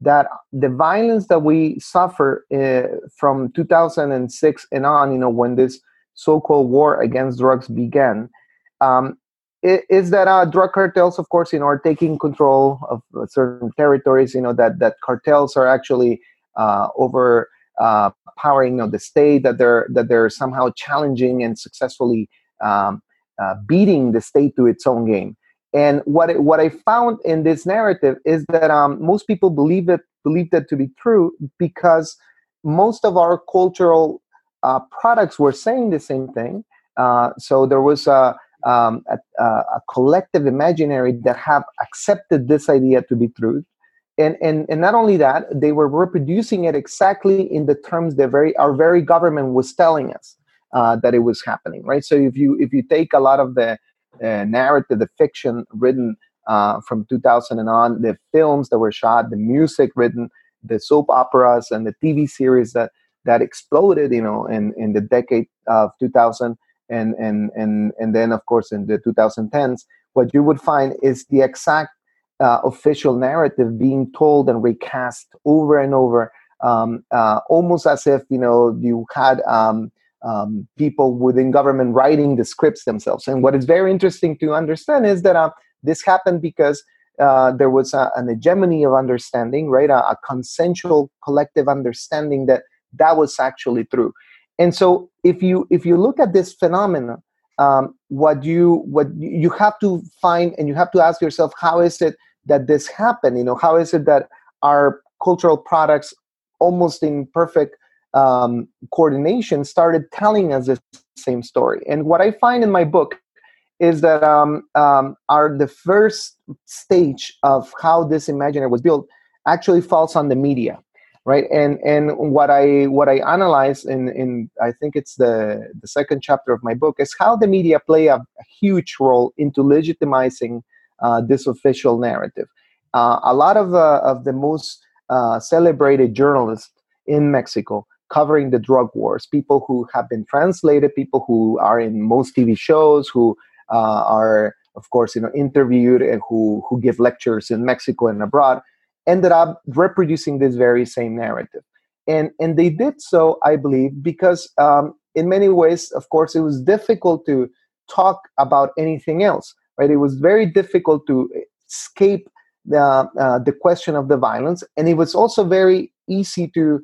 that the violence that we suffer uh, from 2006 and on, you know, when this so-called war against drugs began, um, is that uh, drug cartels, of course, you know, are taking control of certain territories. You know that that cartels are actually uh, over uh, you know, the state. That they're that they're somehow challenging and successfully um, uh, beating the state to its own game. And what it, what I found in this narrative is that um, most people believe it believe that to be true because most of our cultural uh, products were saying the same thing. Uh, so there was a, um, a, a, collective imaginary that have accepted this idea to be true. And, and, and not only that, they were reproducing it exactly in the terms that very our very government was telling us uh, that it was happening, right? So if you if you take a lot of the uh, narrative, the fiction written uh, from 2000 and on, the films that were shot, the music written, the soap operas, and the TV series that that exploded, you know, in in the decade of 2000 and and and and then of course in the 2010s, what you would find is the exact uh, official narrative being told and recast over and over, um, uh, almost as if you know you had um, um, people within government writing the scripts themselves. And what is very interesting to understand is that uh, this happened because uh, there was a, an hegemony of understanding, right? A, a, consensual collective understanding that that was actually true. And so, if you if you look at this phenomenon, um, what you what you have to find and you have to ask yourself, how is it that this happened? You know, how is it that our cultural products, almost in perfect um, coordination started telling us the same story. And what I find in my book is that um, um, are the first stage of how this imaginary was built actually falls on the media, right? And and what I what I analyze in in I think it's the the second chapter of my book is how the media play a, a huge role into legitimizing uh, this official narrative. Uh, a lot of uh, of the most uh, celebrated journalists in Mexico covering the drug wars, people who have been translated, people who are in most TV shows, who uh, are, of course, you know, interviewed and who who give lectures in Mexico and abroad, ended up reproducing this very same narrative, and and they did so, I believe, because um, in many ways, of course, it was difficult to talk about anything else, right? It was very difficult to escape the uh, the question of the violence, and it was also very easy to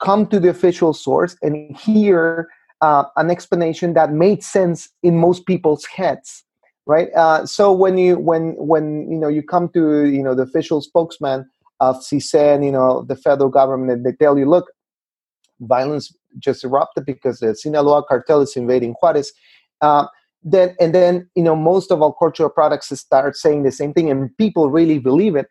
come to the official source and hear uh, an explanation that made sense in most people's heads right? Uh, so when you when when you know you come to you know the official spokesman of CISEN, you know the federal government they tell you look violence just erupted because the Sinaloa cartel is invading Juarez. Uh, then and then you know most of our cultural products start saying the same thing and people really believe it.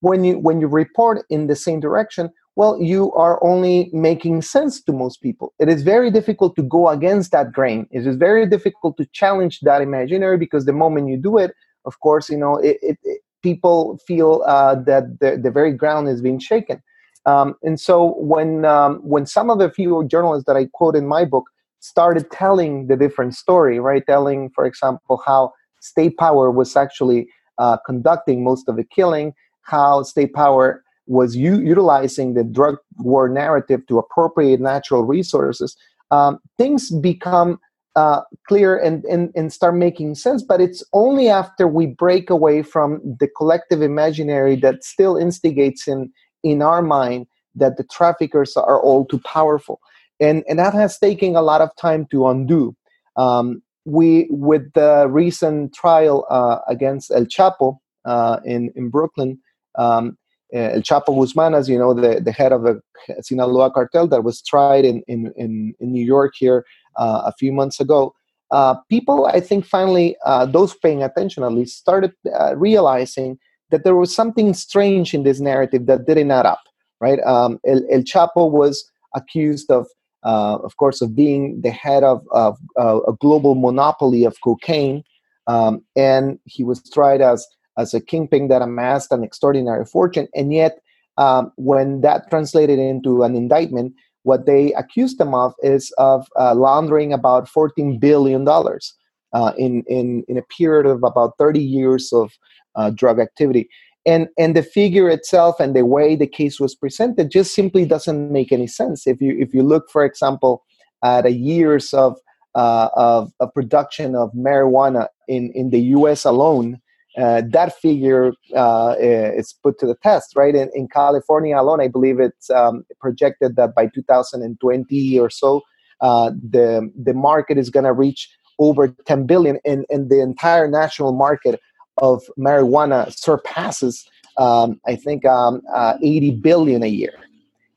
When you when you report in the same direction well, you are only making sense to most people. It is very difficult to go against that grain. It is very difficult to challenge that imaginary because the moment you do it, of course, you know, it, it, it people feel uh, that the, the very ground is being shaken. Um, and so when um, when some of the few journalists that I quote in my book started telling the different story, right, telling, for example, how state power was actually uh, conducting most of the killing, how state power was u- utilizing the drug war narrative to appropriate natural resources, um, things become uh, clear and, and, and start making sense. But it's only after we break away from the collective imaginary that still instigates in, in our mind that the traffickers are all too powerful. And, and that has taken a lot of time to undo. Um, we, with the recent trial uh, against El Chapo uh, in, in Brooklyn, um, El Chapo Guzman, as you know, the, the head of the Sinaloa cartel that was tried in, in, in, in New York here uh, a few months ago. Uh, people, I think, finally, uh, those paying attention at least, started uh, realizing that there was something strange in this narrative that didn't add up, right? Um, El, El, Chapo was accused of, uh, of course, of being the head of, of a global monopoly of cocaine. Um, and he was tried as as a kingpin that amassed an extraordinary fortune. And yet, um, when that translated into an indictment, what they accused him of is of uh, laundering about $14 billion uh, in, in, in a period of about 30 years of uh, drug activity. And, and the figure itself and the way the case was presented just simply doesn't make any sense. If you, if you look, for example, at a years of, uh, of, of production of marijuana in, in the US alone, uh, that figure uh, is put to the test, right? In, in California alone, I believe it's um, projected that by 2020 or so, uh, the the market is going to reach over 10 billion, and, and the entire national market of marijuana surpasses, um, I think, um, uh, 80 billion a year.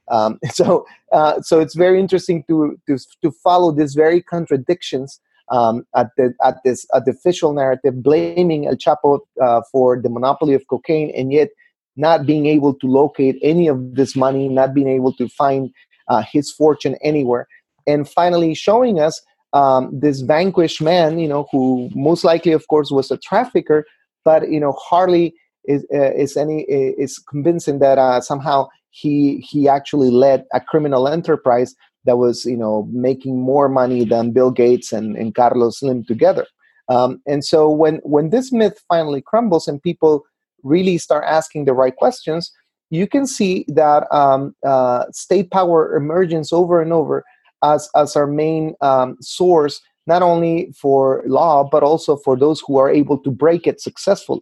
Um, so, uh, so it's very interesting to to to follow these very contradictions um, at the at this at the official narrative, blaming El Chapo uh, for the monopoly of cocaine, and yet not being able to locate any of this money, not being able to find uh, his fortune anywhere, and finally showing us um, this vanquished man, you know, who most likely, of course, was a trafficker, but you know, hardly is uh, is any is convincing that uh, somehow he he actually led a criminal enterprise that was you know making more money than Bill Gates and, and Carlos Slim together. Um, and so when when this myth finally crumbles and people really start asking the right questions, you can see that um, uh, state power emerges over and over as as our main um, source, not only for law but also for those who are able to break it successfully.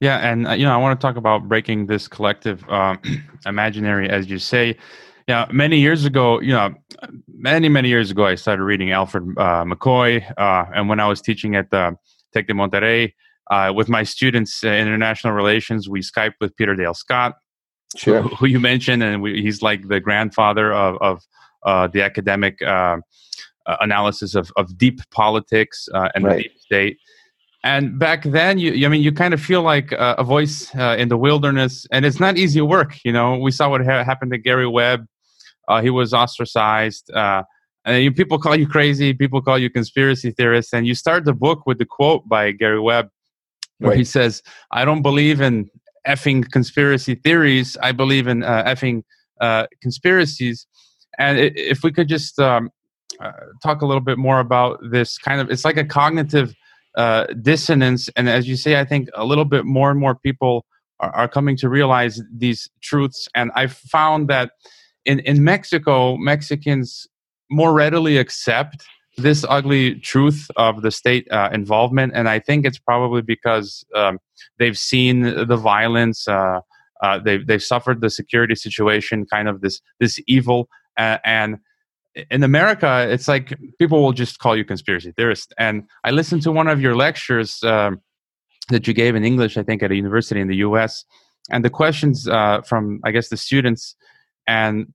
Yeah, and uh, you know I want to talk about breaking this collective uh, imaginary, as you say. Yeah, many years ago, you know, many many years ago, I started reading Alfred uh, McCoy, uh, and when I was teaching at the Tec de Monterrey uh, with my students in international relations, we Skyped with Peter Dale Scott, sure. who, who you mentioned, and we, he's like the grandfather of, of uh, the academic uh, uh, analysis of, of deep politics and right. the deep state. And back then, you, I mean, you kind of feel like a voice in the wilderness, and it's not easy work. You know, we saw what ha- happened to Gary Webb uh, he was ostracized. Uh, and you, people call you crazy. People call you conspiracy theorist. And you start the book with the quote by Gary Webb, where right. he says, "I don't believe in effing conspiracy theories. I believe in uh, effing uh, conspiracies." And it, if we could just um, uh, talk a little bit more about this kind of, it's like a cognitive uh, dissonance. And as you say, I think a little bit more and more people are, are coming to realize these truths. And I found that in in Mexico, Mexicans more readily accept this ugly truth of the state uh, involvement, and I think it's probably because um, they've seen the violence. Uh, uh, they've they've suffered the security situation, kind of this this evil, and in America, it's like people will just call you conspiracy theorist. And I listened to one of your lectures um, that you gave in English, I think, at a university in the U.S. And the questions uh, from, I guess, the students and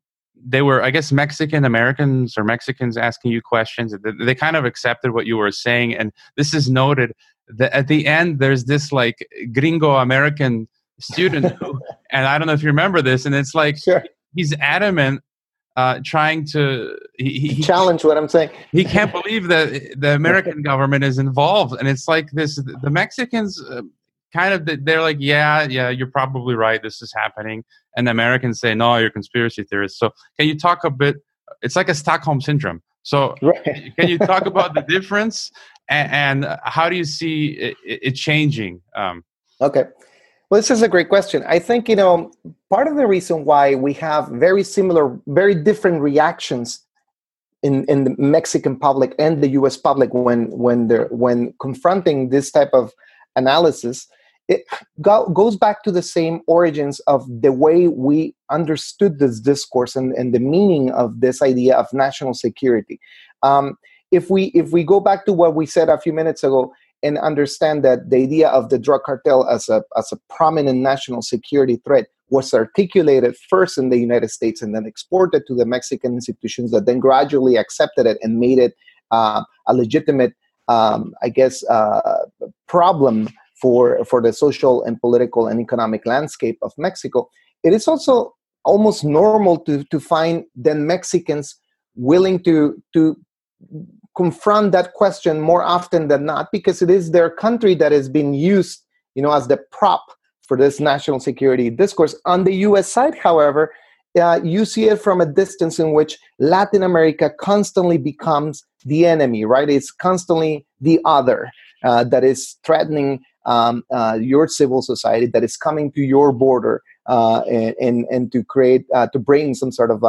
they were i guess mexican americans or mexicans asking you questions they kind of accepted what you were saying and this is noted that at the end there's this like gringo american student who, and i don't know if you remember this and it's like sure. he's adamant uh, trying to he, he, challenge what I'm saying. he can't believe that the American government is involved, and it's like this. The Mexicans uh, kind of they're like, yeah, yeah, you're probably right. This is happening, and the Americans say, no, you're conspiracy theorists. So can you talk a bit? It's like a Stockholm syndrome. So right. can you talk about the difference and, and how do you see it, it changing? Um, okay. Well, this is a great question. I think you know part of the reason why we have very similar, very different reactions in, in the Mexican public and the U.S. public when when they're when confronting this type of analysis it go, goes back to the same origins of the way we understood this discourse and, and the meaning of this idea of national security. Um, if we if we go back to what we said a few minutes ago and understand that the idea of the drug cartel as a as a prominent national security threat was articulated first in the United States and then exported to the Mexican institutions that then gradually accepted it and made it uh, a legitimate, um, I guess, uh, problem for, for the social and political and economic landscape of Mexico, it is also almost normal to, to find then Mexicans willing to, to confront that question more often than not because it is their country that has been used, you know, as the prop for this national security discourse. On the U.S. side, however, uh, you see it from a distance in which Latin America constantly becomes the enemy, right? It's constantly the other uh, that is threatening um, uh, your civil society, that is coming to your border uh, and, and, and to create, uh, to bring some sort of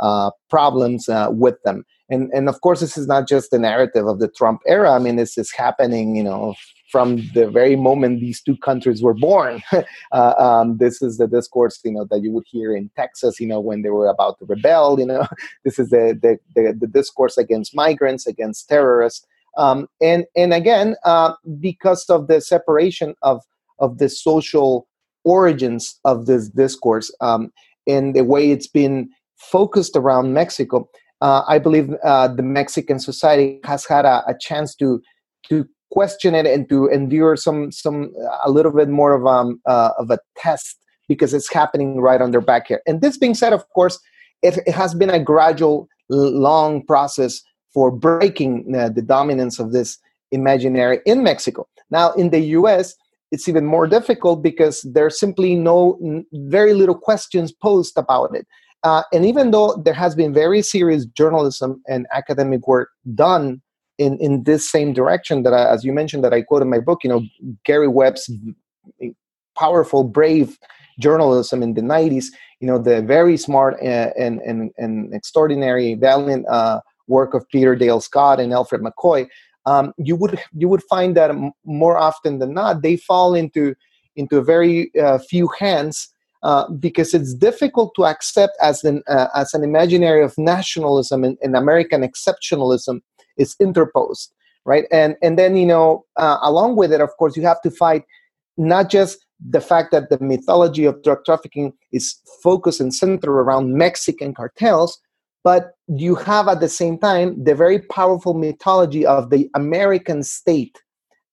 uh, problems with them. And, and of course, this is not just the narrative of the Trump era. I mean, this is happening, you know, from the very moment these two countries were born. uh, um, this is the discourse, you know, that you would hear in Texas, you know, when they were about to rebel. You know, this is the the, the, the discourse against migrants, against terrorists, um, and and again, uh, because of the separation of of the social origins of this discourse um, and the way it's been focused around Mexico. Uh, I believe uh, the Mexican society has had a, a chance to to question it and to endure some some a little bit more of um uh, of a test because it's happening right on their back here. And this being said, of course, it, it has been a gradual, long process for breaking uh, the dominance of this imaginary in Mexico. Now, in the U.S., it's even more difficult because there's simply no very little questions posed about it. Uh, and even though there has been very serious journalism and academic work done in in this same direction that I, as you mentioned that I quote in my book you know Gary Webb's powerful brave journalism in the 90s you know the very smart and and and, and extraordinary valiant uh, work of Peter Dale Scott and Alfred McCoy um, you would you would find that more often than not they fall into into a very uh, few hands uh, because it's difficult to accept as an uh, as an imaginary of nationalism and, and American exceptionalism is interposed right? And and then you know uh, along with it of course you have to fight not just the fact that the mythology of drug trafficking is focused and centered around mexican cartels but you have at the same time the very powerful mythology of the american state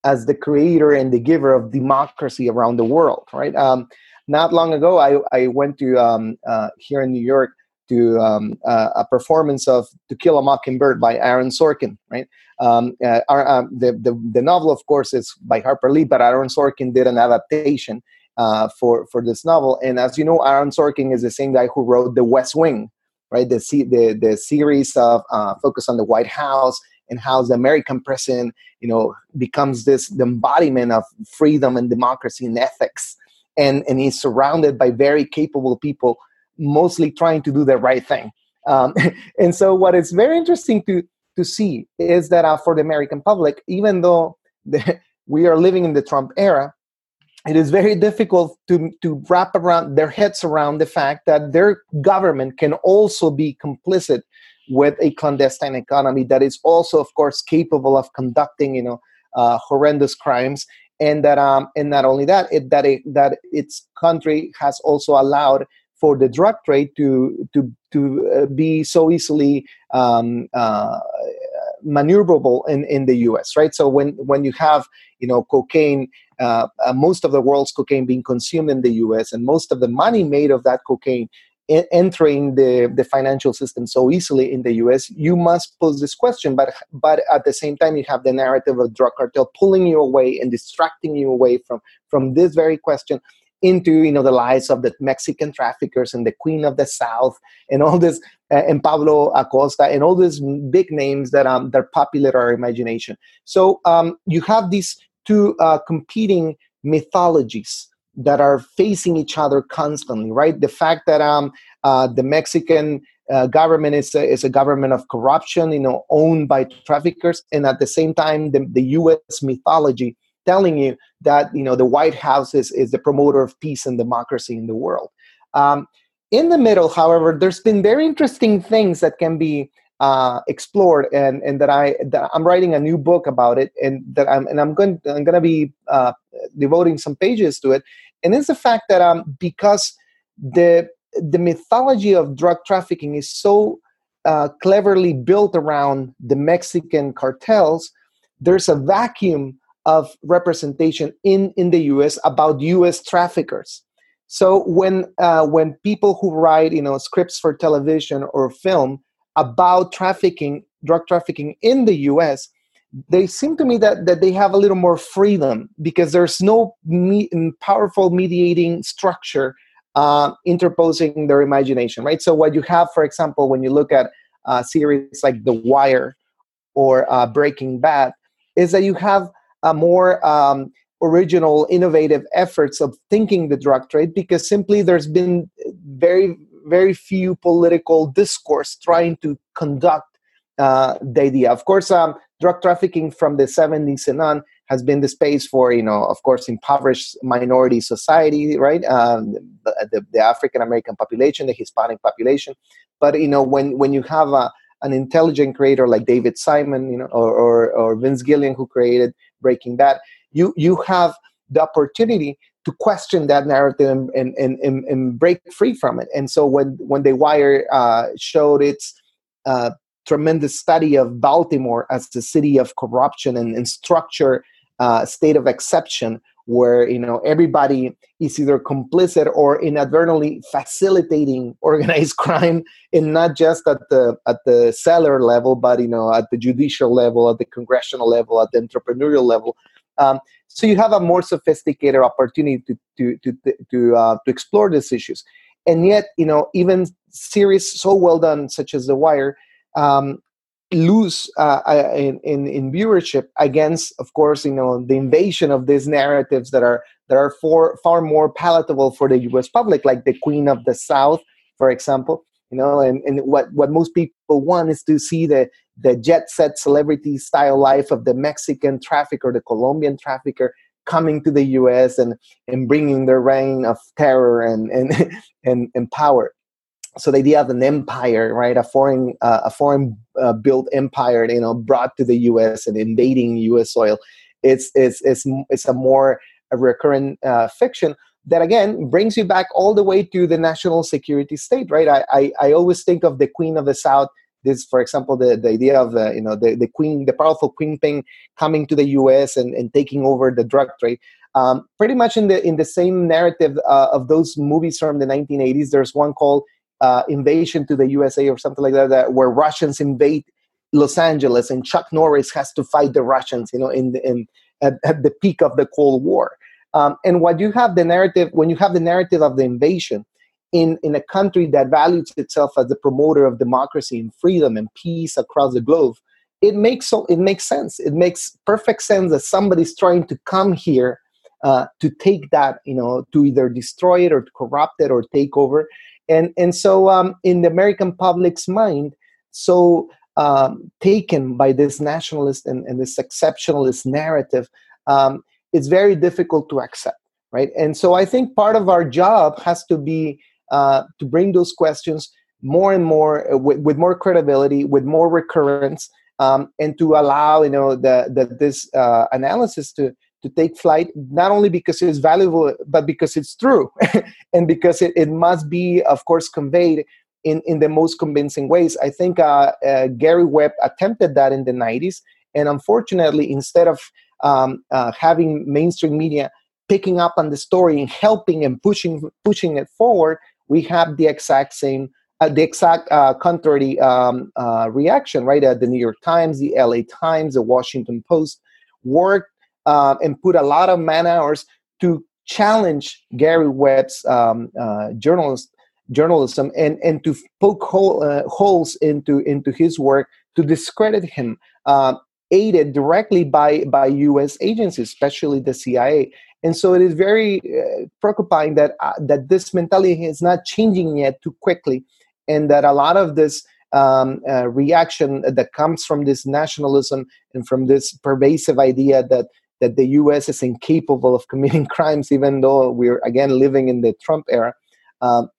as the creator and the giver of democracy around the world right um, not long ago i, I went to um, uh, here in new york to um, uh, a performance of To Kill a Mockingbird by Aaron Sorkin, right? Um, uh, our, uh, the, the, the, novel, of course, is by Harper Lee, but Aaron Sorkin did an adaptation uh, for, for this novel. And as you know, Aaron Sorkin is the same guy who wrote The West Wing, right? The, the, the series of uh, focus on the White House and how the American president, you know, becomes this the embodiment of freedom and democracy and ethics. And, and he's surrounded by very capable people mostly trying to do the right thing. Um, and so, what is very interesting to to see is that uh, for the American public, even though the, we are living in the Trump era, it is very difficult to to wrap around their heads around the fact that their government can also be complicit with a clandestine economy that is also, of course, capable of conducting, you know, uh, horrendous crimes, and that um, and not only that, it, that it, that its country has also allowed for the drug trade to to to uh, be so easily um, uh, maneuverable in, in the U.S. Right. So when when you have you know cocaine, uh, uh most of the world's cocaine being consumed in the U.S. and most of the money made of that cocaine entering the, the financial system so easily in the US, you must pose this question. But but at the same time, you have the narrative of drug cartel pulling you away and distracting you away from from this very question into you know the lives of the Mexican traffickers and the Queen of the South and all this uh, and Pablo Acosta and all these big names that um that popular our imagination. So um, you have these two uh, competing mythologies that are facing each other constantly, right? The fact that um uh, the Mexican uh, government is a, is a government of corruption, you know, owned by traffickers, and at the same time, the, the U.S. mythology telling you that you know the White House is, is the promoter of peace and democracy in the world. Um, in the middle, however, there's been very interesting things that can be uh, explored, and and that I that I'm writing a new book about it, and that I'm and I'm going I'm going to be uh, devoting some pages to it, and it's the fact that um because the the mythology of drug trafficking is so uh, cleverly built around the Mexican cartels, there's a vacuum of representation in, in the US about US traffickers. So when uh, when people who write you know scripts for television or film about trafficking drug trafficking in the us they seem to me that, that they have a little more freedom because there's no me- powerful mediating structure uh, interposing their imagination, right? So, what you have, for example, when you look at uh, series like The Wire or uh, Breaking Bad, is that you have a more um, original, innovative efforts of thinking the drug trade because simply there's been very, very few political discourse trying to conduct uh, the idea. Of course, um, drug trafficking from the 70s and on has been the space for, you know, of course, impoverished minority society, right? Um, the, the African American population, the Hispanic population. But, you know, when, when you have a, an intelligent creator like David Simon, you know, or, or, or Vince Gilligan who created Breaking Bad, you, you have the opportunity to question that narrative and, and, and, and, break free from it. And so when, when The Wire uh, showed its uh, tremendous study of Baltimore as the city of corruption and, and structure uh, state of exception where you know everybody is either complicit or inadvertently facilitating organized crime and not just at the at the seller level but you know at the judicial level at the congressional level at the entrepreneurial level. Um, so you have a more sophisticated opportunity to to to to, uh, to explore these issues. And yet you know even series so well done such as the wire um, lose uh, uh, in, in, in viewership against, of course, you know the invasion of these narratives that are that are for, far more palatable for the U.S. public, like the Queen of the South, for example. You know, and, and what, what most people want is to see the the jet set celebrity style life of the Mexican trafficker, the Colombian trafficker, coming to the U.S. and and bringing their reign of terror and and and, and power so the idea of an empire, right, a foreign uh, a foreign uh, built empire, you know, brought to the U.S. and invading U.S. soil, it's it's it's it's a more a recurrent uh, fiction that again brings you back all the way to the national security state, right? I I, I always think of the Queen of the South. This, for example, the, the idea of the you know the, the queen, the powerful queen thing coming to the U.S. and, and taking over the drug trade. Um, pretty much in the in the same narrative uh, of those movies from the 1980s. There's one called uh, invasion to the USA or something like that, that, where Russians invade Los Angeles and Chuck Norris has to fight the Russians, you know, in, in at, at the peak of the Cold War. Um, and what you have the narrative, when you have the narrative of the invasion in, in a country that values itself as the promoter of democracy and freedom and peace across the globe, it makes so it makes sense. It makes perfect sense that somebody's trying to come here uh, to take that, you know, to either destroy it or corrupt it or take over and and so um, in the American public's mind, so um, taken by this nationalist and, and this exceptionalist narrative, um, it's very difficult to accept, right? And so I think part of our job has to be uh, to bring those questions more and more uh, with, with more credibility, with more recurrence, um, and to allow you know the, the this uh, analysis to to take flight not only because it's valuable but because it's true. And because it, it must be of course conveyed in, in the most convincing ways. I think uh, uh, gary webb attempted that in the 90s and unfortunately instead of um, uh, having mainstream media picking up on the story and helping and pushing pushing it forward we have the exact same uh, the exact uh, contrary um, uh, reaction right? At the new york times the la times the washington post worked uh, and put a lot of man hours to challenge Gary Webb's um, uh, journalist, journalism and, and to poke hole, uh, holes into, into his work to discredit him, uh, aided directly by, by U.S. agencies, especially the CIA. And so it is very uh, preoccupying that, uh, that this mentality is not changing yet too quickly, and that a lot of this um, uh, reaction that comes from this nationalism and from this pervasive idea that that the US is incapable of committing crimes, even though we're again living in the Trump era. Um,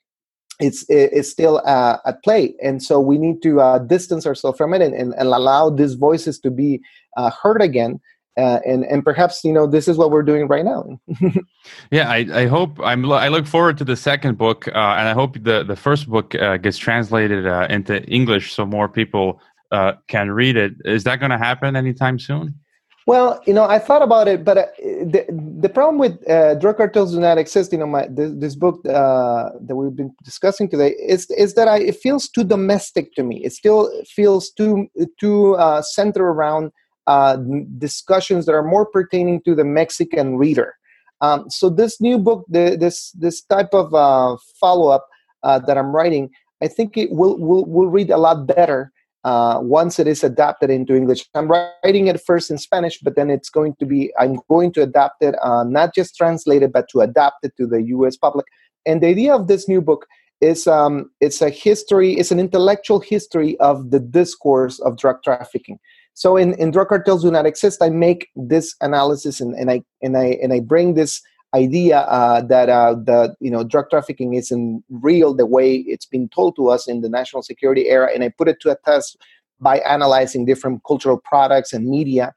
it's, it's still uh, at play. And so we need to uh, distance ourselves from it and, and, and, allow these voices to be uh, heard again. Uh, and and perhaps you know this is what we're doing right now. yeah, I, I hope I'm I look forward to the second book, uh, and I hope the the first book uh, gets translated into English so more people can read it. Is that going to happen anytime soon? Well, you know, I thought about it, but uh, the the problem with uh, drug cartels do not exist. You know, my this, this book uh, that we've been discussing today is is that I it feels too domestic to me. It still feels too too uh, centered around uh, discussions that are more pertaining to the Mexican reader. Um, so this new book, the, this this type of uh, follow up that I'm writing, I think it will will will read a lot better uh, once it is adapted into English. I'm writing it first in Spanish, but then it's going to be, I'm going to adapt it, uh, not just translate it, but to adapt it to the US public. And the idea of this new book is um, it's a history, it's an intellectual history of the discourse of drug trafficking. So in, in Drug Cartels Do Not Exist, I make this analysis and, and I and I and I bring this idea uh, that uh, the you know drug trafficking isn't real the way it's been told to us in the national security era, and I put it to a test by analyzing different cultural products and media.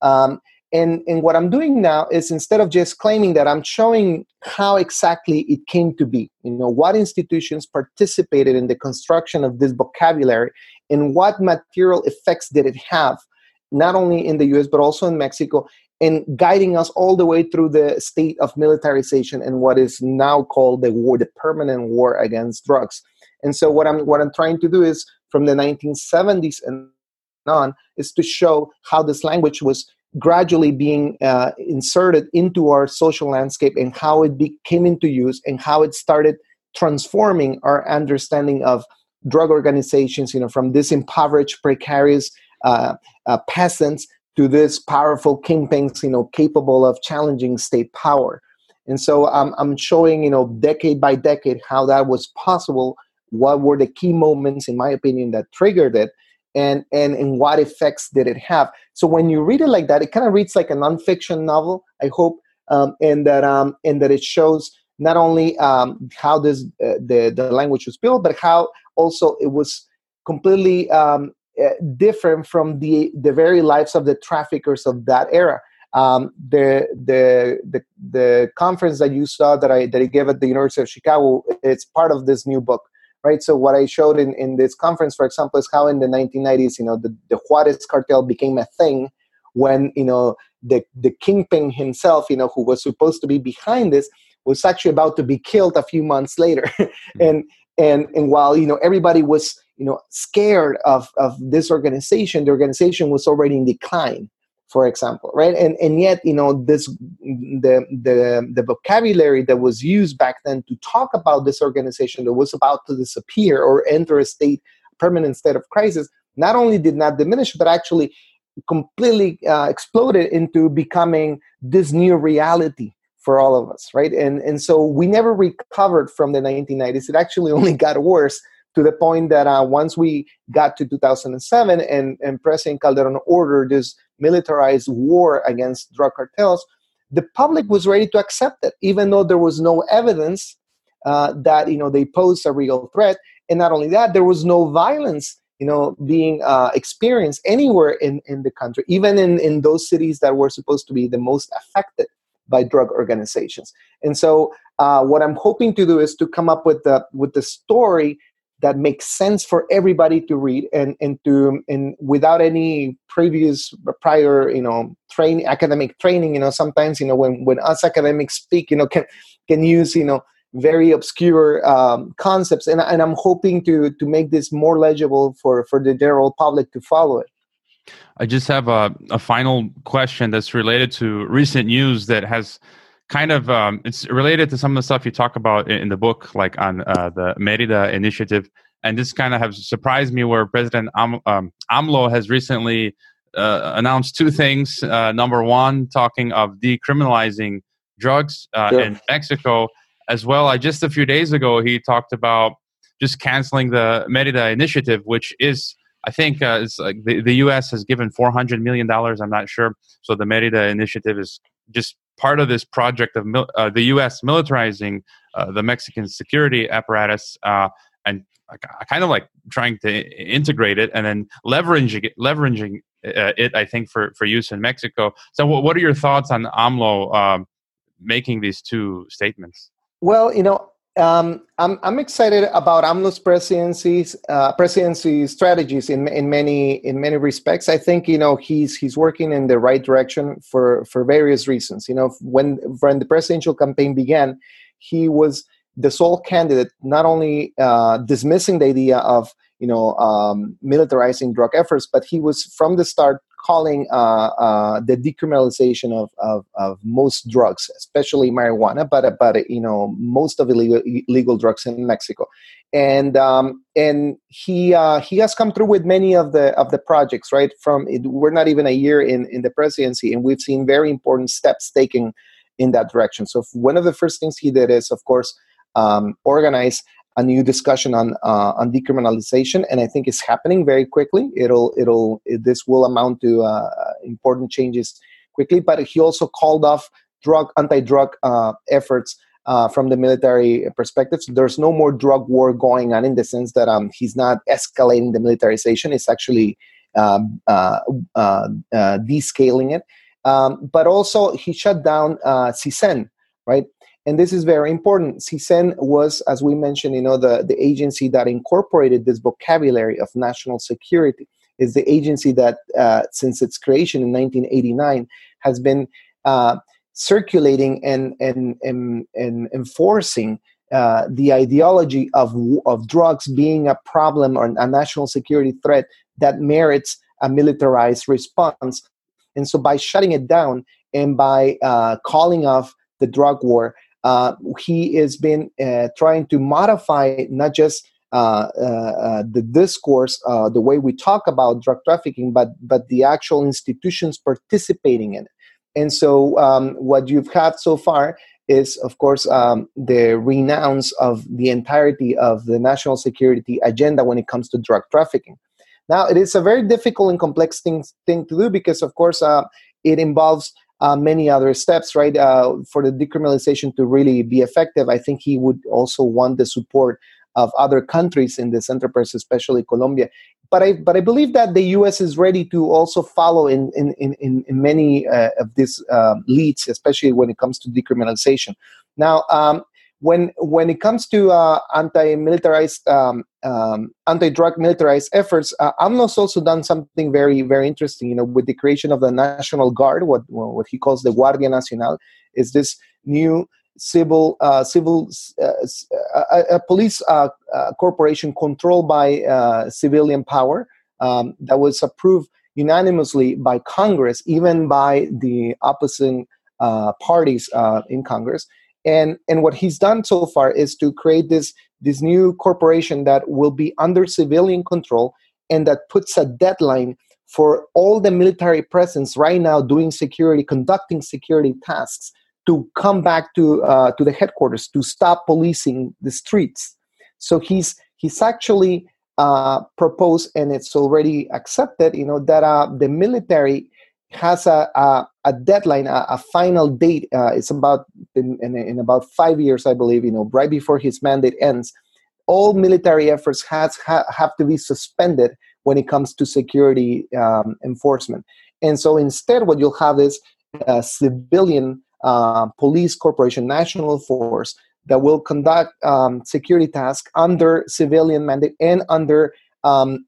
Um, and, and what I'm doing now is instead of just claiming that I'm showing how exactly it came to be, you know, what institutions participated in the construction of this vocabulary and what material effects did it have, not only in the US but also in Mexico, and guiding us all the way through the state of militarization and what is now called the war, the permanent war against drugs. And so what I'm what I'm trying to do is from the 1970s and on is to show how this language was gradually being uh, inserted into our social landscape and how it be, came into use and how it started transforming our understanding of drug organizations you know from this impoverished precarious uh, uh, peasants to this powerful kingpins, you know, capable of challenging state power. And so um, I'm showing, you know, decade by decade how that was possible. What were the key moments, in my opinion, that triggered it, and and and what effects did it have? So when you read it like that, it kind of reads like a nonfiction novel. I hope, um, and that um, and that it shows not only um, how this uh, the the language was built, but how also it was completely um, uh, different from the the very lives of the traffickers of that era. Um, the, the the the conference that you saw that I that I gave at the University of Chicago, it's part of this new book, right? So what I showed in, in this conference, for example, is how in the 1990s, you know, the, the Juarez cartel became a thing when you know the the kingpin himself, you know, who was supposed to be behind this, was actually about to be killed a few months later, mm-hmm. and and and while you know everybody was you know scared of of this organization the organization was already in decline for example right? And and yet you know this the the the vocabulary that was used back then to talk about this organization that was about to disappear or enter a state permanent state of crisis not only did not diminish but actually completely uh, exploded into becoming this new reality for all of us right? And and so we never recovered from the 1990s it actually only got worse to the point that uh, once we got to 2007 and, and President Calderon ordered this militarized war against drug cartels, the public was ready to accept it, even though there was no evidence uh, that you know they posed a real threat. And not only that, there was no violence you know being uh, experienced anywhere in, in the country, even in, in those cities that were supposed to be the most affected by drug organizations. And so, uh, what I'm hoping to do is to come up with the with the story that makes sense for everybody to read and and to and without any previous prior you know train academic training you know sometimes you know when when us academics speak you know can can use you know very obscure um, concepts. And, and i'm hoping to to make this more legible for for the general public to follow it. I just have a, a final question that's related to recent news that has kind of um, it's related to some of the stuff you talk about in, in the book, like on uh, the Merida initiative. And this kind of has surprised me, where President Am- um, AMLO has recently uh, announced two things. Uh, number one, talking of decriminalizing drugs uh, yeah. in Mexico, as well. I just a few days ago he talked about just canceling the Merida initiative, which is I think uh, it's like the, the U.S. has given 400 million dollars. I'm not sure. So the Merida initiative is just part of this project of mil- uh, the U.S. militarizing uh, the Mexican security apparatus uh, and kind of like trying to integrate it and then leveraging it, leveraging uh, it. I think for for use in Mexico. So, what are your thoughts on AMLO um, making these two statements? Well, you know, Um, I'm, I'm excited about AMLO's presidency's uh, presidency strategies in in many in many respects. I think you know he's he's working in the right direction for for various reasons. You know, when when the presidential campaign began, he was the sole candidate, not only uh, dismissing the idea of you know um, militarizing drug efforts, but he was from the start calling uh, uh, the decriminalization of, of, of, most drugs, especially marijuana, but but you know most of illegal illegal drugs in Mexico, and um, and he uh, he has come through with many of the of the projects. Right from it, we're not even a year in in the presidency, and we've seen very important steps taken in that direction. So one of the first things he did is, of course, um, organize a new discussion on uh, on decriminalization, and I think it's happening very quickly. It'll it'll it, this will amount to uh, important changes quickly. But he also called off drug anti-drug uh, efforts uh, from the military perspective. So there's no more drug war going on in the sense that um, he's not escalating the militarization. It's actually um, uh, uh, descaling it. Um, but also he shut down uh, CISEN, right? And this is very important. CISEN was, as we mentioned, you know, the, the agency that incorporated this vocabulary of national security. Is the agency that, uh, since its creation in 1989, has been uh, circulating and and and, and enforcing uh, the ideology of of drugs being a problem or a national security threat that merits a militarized response. And so, by shutting it down and by uh, calling off the drug war, uh, he has been uh, trying to modify not just uh, uh, uh the discourse, uh, the way we talk about drug trafficking, but but the actual institutions participating in it. And so, um, what you've had so far is, of course, um, the renounce of the entirety of the national security agenda when it comes to drug trafficking. Now, it is a very difficult and complex thing, thing to do because, of course, it involves uh, many other steps, right? Uh, for the decriminalization to really be effective, I think he would also want the support of other countries in this enterprise, especially Colombia. But I, but I believe that the U.S. is ready to also follow in in in, in many uh, of these uh, leads, especially when it comes to decriminalization. Now, um, when when it comes to uh, anti-militarized um, um, anti-drug militarized efforts, uh, AMLO's also done something very very interesting. You know, with the creation of the National Guard, what what he calls the Guardia Nacional, is this new civil uh, civil uh, a, a, police uh, uh, corporation controlled by uh, civilian power um, that was approved unanimously by Congress, even by the opposing parties in Congress and and what he's done so far is to create this this new corporation that will be under civilian control and that puts a deadline for all the military presence right now doing security conducting security tasks to come back to uh, to the headquarters to stop policing the streets. So he's he's actually uh, proposed and it's already accepted you know that uh, the military has a, a, a deadline, a, a, final date. Uh, it's about in, in, in, about five years, I believe. You know, right before his mandate ends, all military efforts has ha, have to be suspended when it comes to security um, enforcement. And so instead, what you'll have is a civilian uh, police corporation, national force that will conduct um, security tasks under civilian mandate and under um,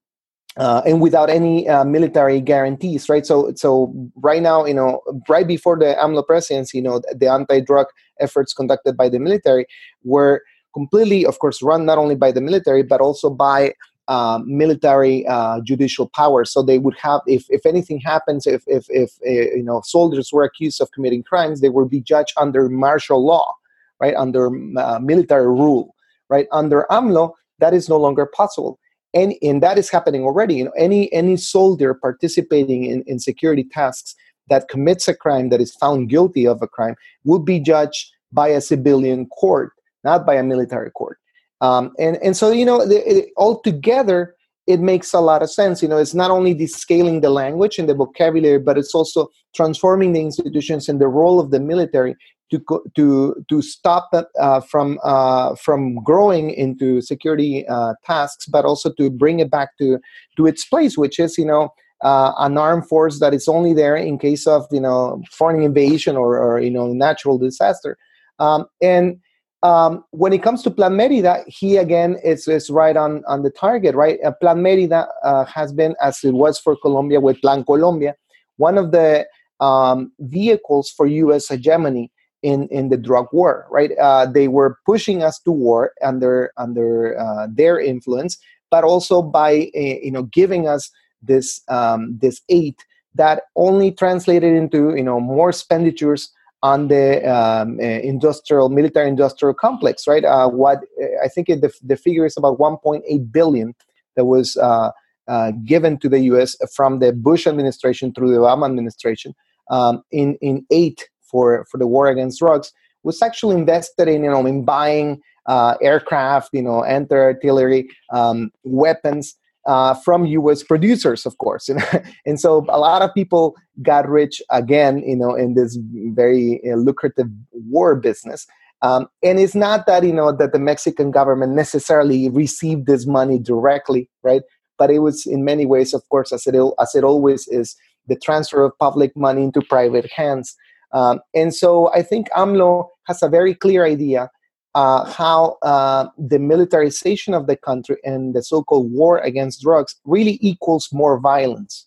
uh, and without any uh, military guarantees, right? So, so right now, you know, right before the AMLO presidency, you know, the anti-drug efforts conducted by the military were completely, of course, run not only by the military but also by uh, military uh, judicial power. So they would have, if, if anything happens, if if if uh, you know soldiers were accused of committing crimes, they would be judged under martial law, right? Under uh, military rule, right? Under AMLO, that is no longer possible and, and that is happening already you know any any soldier participating in, in security tasks that commits a crime that is found guilty of a crime would be judged by a civilian court not by a military court. Um, and and so you know it, it, altogether it makes a lot of sense. You know it's not only descaling the language and the vocabulary but it's also transforming the institutions and the role of the military to to to stop that uh, from uh, from growing into security uh, tasks, but also to bring it back to to its place, which is you know uh, an armed force that is only there in case of you know foreign invasion or, or you know natural disaster, um, and um, when it comes to Plan Merida, he again is, is right on, on the target, right? Uh, Plan Merida uh, has been, as it was for Colombia with Plan Colombia, one of the um, vehicles for U.S. hegemony in, in the drug war, right? Uh, they were pushing us to war under under uh, their influence, but also by uh, you know giving us this um, this aid that only translated into you know more expenditures on the um, uh, industrial military industrial complex right uh, what i think the, the figure is about 1.8 billion that was uh, uh, given to the us from the bush administration through the obama administration um, in in aid for for the war against drugs was actually invested in you know in buying uh, aircraft you know anti-artillery um, weapons uh, from U.S. producers, of course, and and, so a lot of people got rich again, you know, in this very uh, lucrative war business. Um, and it's not that you know that the Mexican government necessarily received this money directly, right? But it was in many ways, of course, as it as it always is, the transfer of public money into private hands. Um, and so I think AMLO has a very clear idea uh, how uh, the militarization of the country and the so-called war against drugs really equals more violence.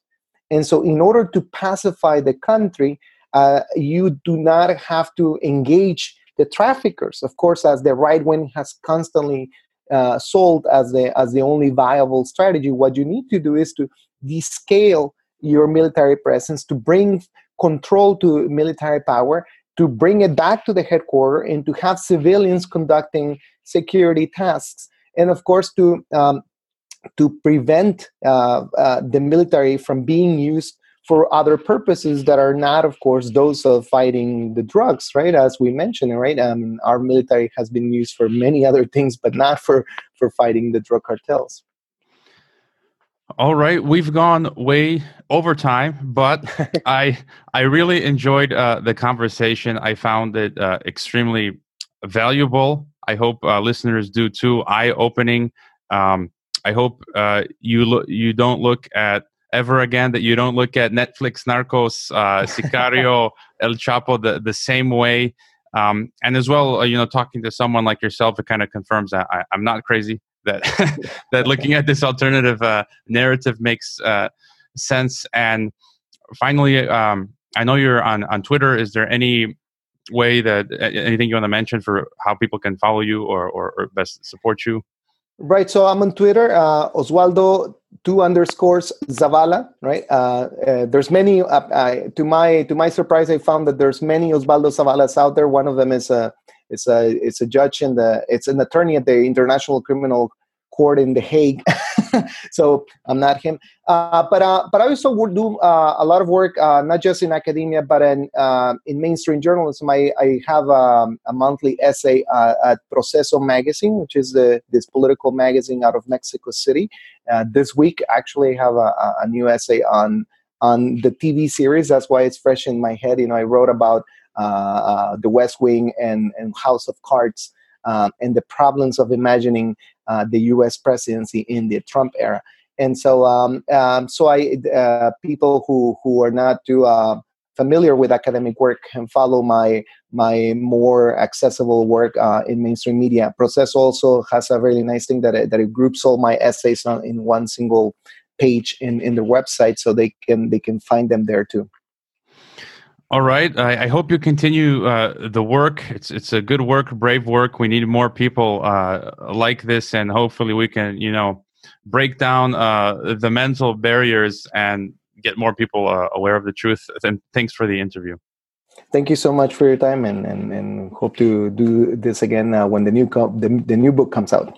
And so, in order to pacify the country, uh, you do not have to engage the traffickers. Of course, as the right wing has constantly uh, sold as the as the only viable strategy, what you need to do is to descale your military presence to bring control to military power to bring it back to the headquarters and to have civilians conducting security tasks. And of course to um, to prevent uh, uh, the military from being used for other purposes that are not of course those of fighting the drugs right? As we mentioned right? Um, our military has been used for many other things but not for for fighting the drug cartels all right, we've gone way over time, but I I really enjoyed uh, the conversation. I found it uh, extremely valuable. I hope uh, listeners do too. Eye opening. Um, I hope uh, you look you don't look at ever again that you don't look at Netflix, Narcos, uh, Sicario, El Chapo the the same way. Um, and as well, uh, you know, talking to someone like yourself, it kind of confirms that I, I'm not crazy that that looking at this alternative uh, narrative makes uh, sense. And finally, um, I know you're on on Twitter. Is there any way that anything you want to mention for how people can follow you or, or, or best support you? Right. So I'm on Twitter, uh, Oswaldo two underscores Zavala. Right. Uh, uh, there's many. Uh, to my to my surprise, I found that there's many Osvaldo Zavalas out there. One of them is a it's a it's a judge in the it's an attorney at the International Criminal Court in The Hague. so I'm not him. Uh, but uh, but I also would do uh, a lot of work, uh, not just in academia, but in uh, in mainstream journalism. I, I have um, a monthly essay uh, at Proceso magazine, which is the, this political magazine out of Mexico City. this week, actually, I have a, a new essay on on the TV series. That's why it's fresh in my head. You know, I wrote about the West Wing and, and House of Cards um, and the problems of imagining uh, the U.S. presidency in the Trump era. And so, um, um, so I people who who are not too familiar with academic work can follow my my more accessible work uh, in mainstream media. Proceso also has a really nice thing that it, that it groups all my essays on, in one single page in in the website, so they can they can find them there too. All right. I, I hope you continue uh, the work. It's it's a good work, brave work. We need more people uh, like this, and hopefully we can, you know, break down uh, the mental barriers and get more people uh, aware of the truth. And thanks for the interview. Thank you so much for your time, and and, and hope to do this again uh, when the new co- the, the new book comes out.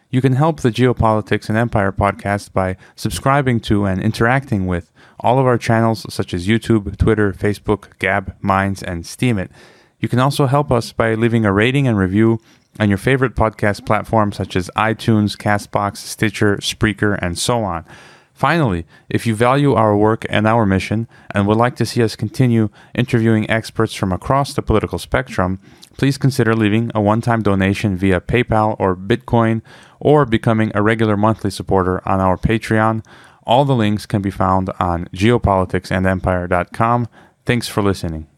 You can help the Geopolitics and Empire podcast by subscribing to and interacting with all of our channels such as YouTube, Twitter, Facebook, Gab, Minds, and Steemit. You can also help us by leaving a rating and review on your favorite podcast platforms such as iTunes, Castbox, Stitcher, Spreaker, and so on. Finally, if you value our work and our mission and would like to see us continue interviewing experts from across the political spectrum, please consider leaving a one time donation via PayPal or Bitcoin or becoming a regular monthly supporter on our Patreon. All the links can be found on geopoliticsandempire.com. Thanks for listening.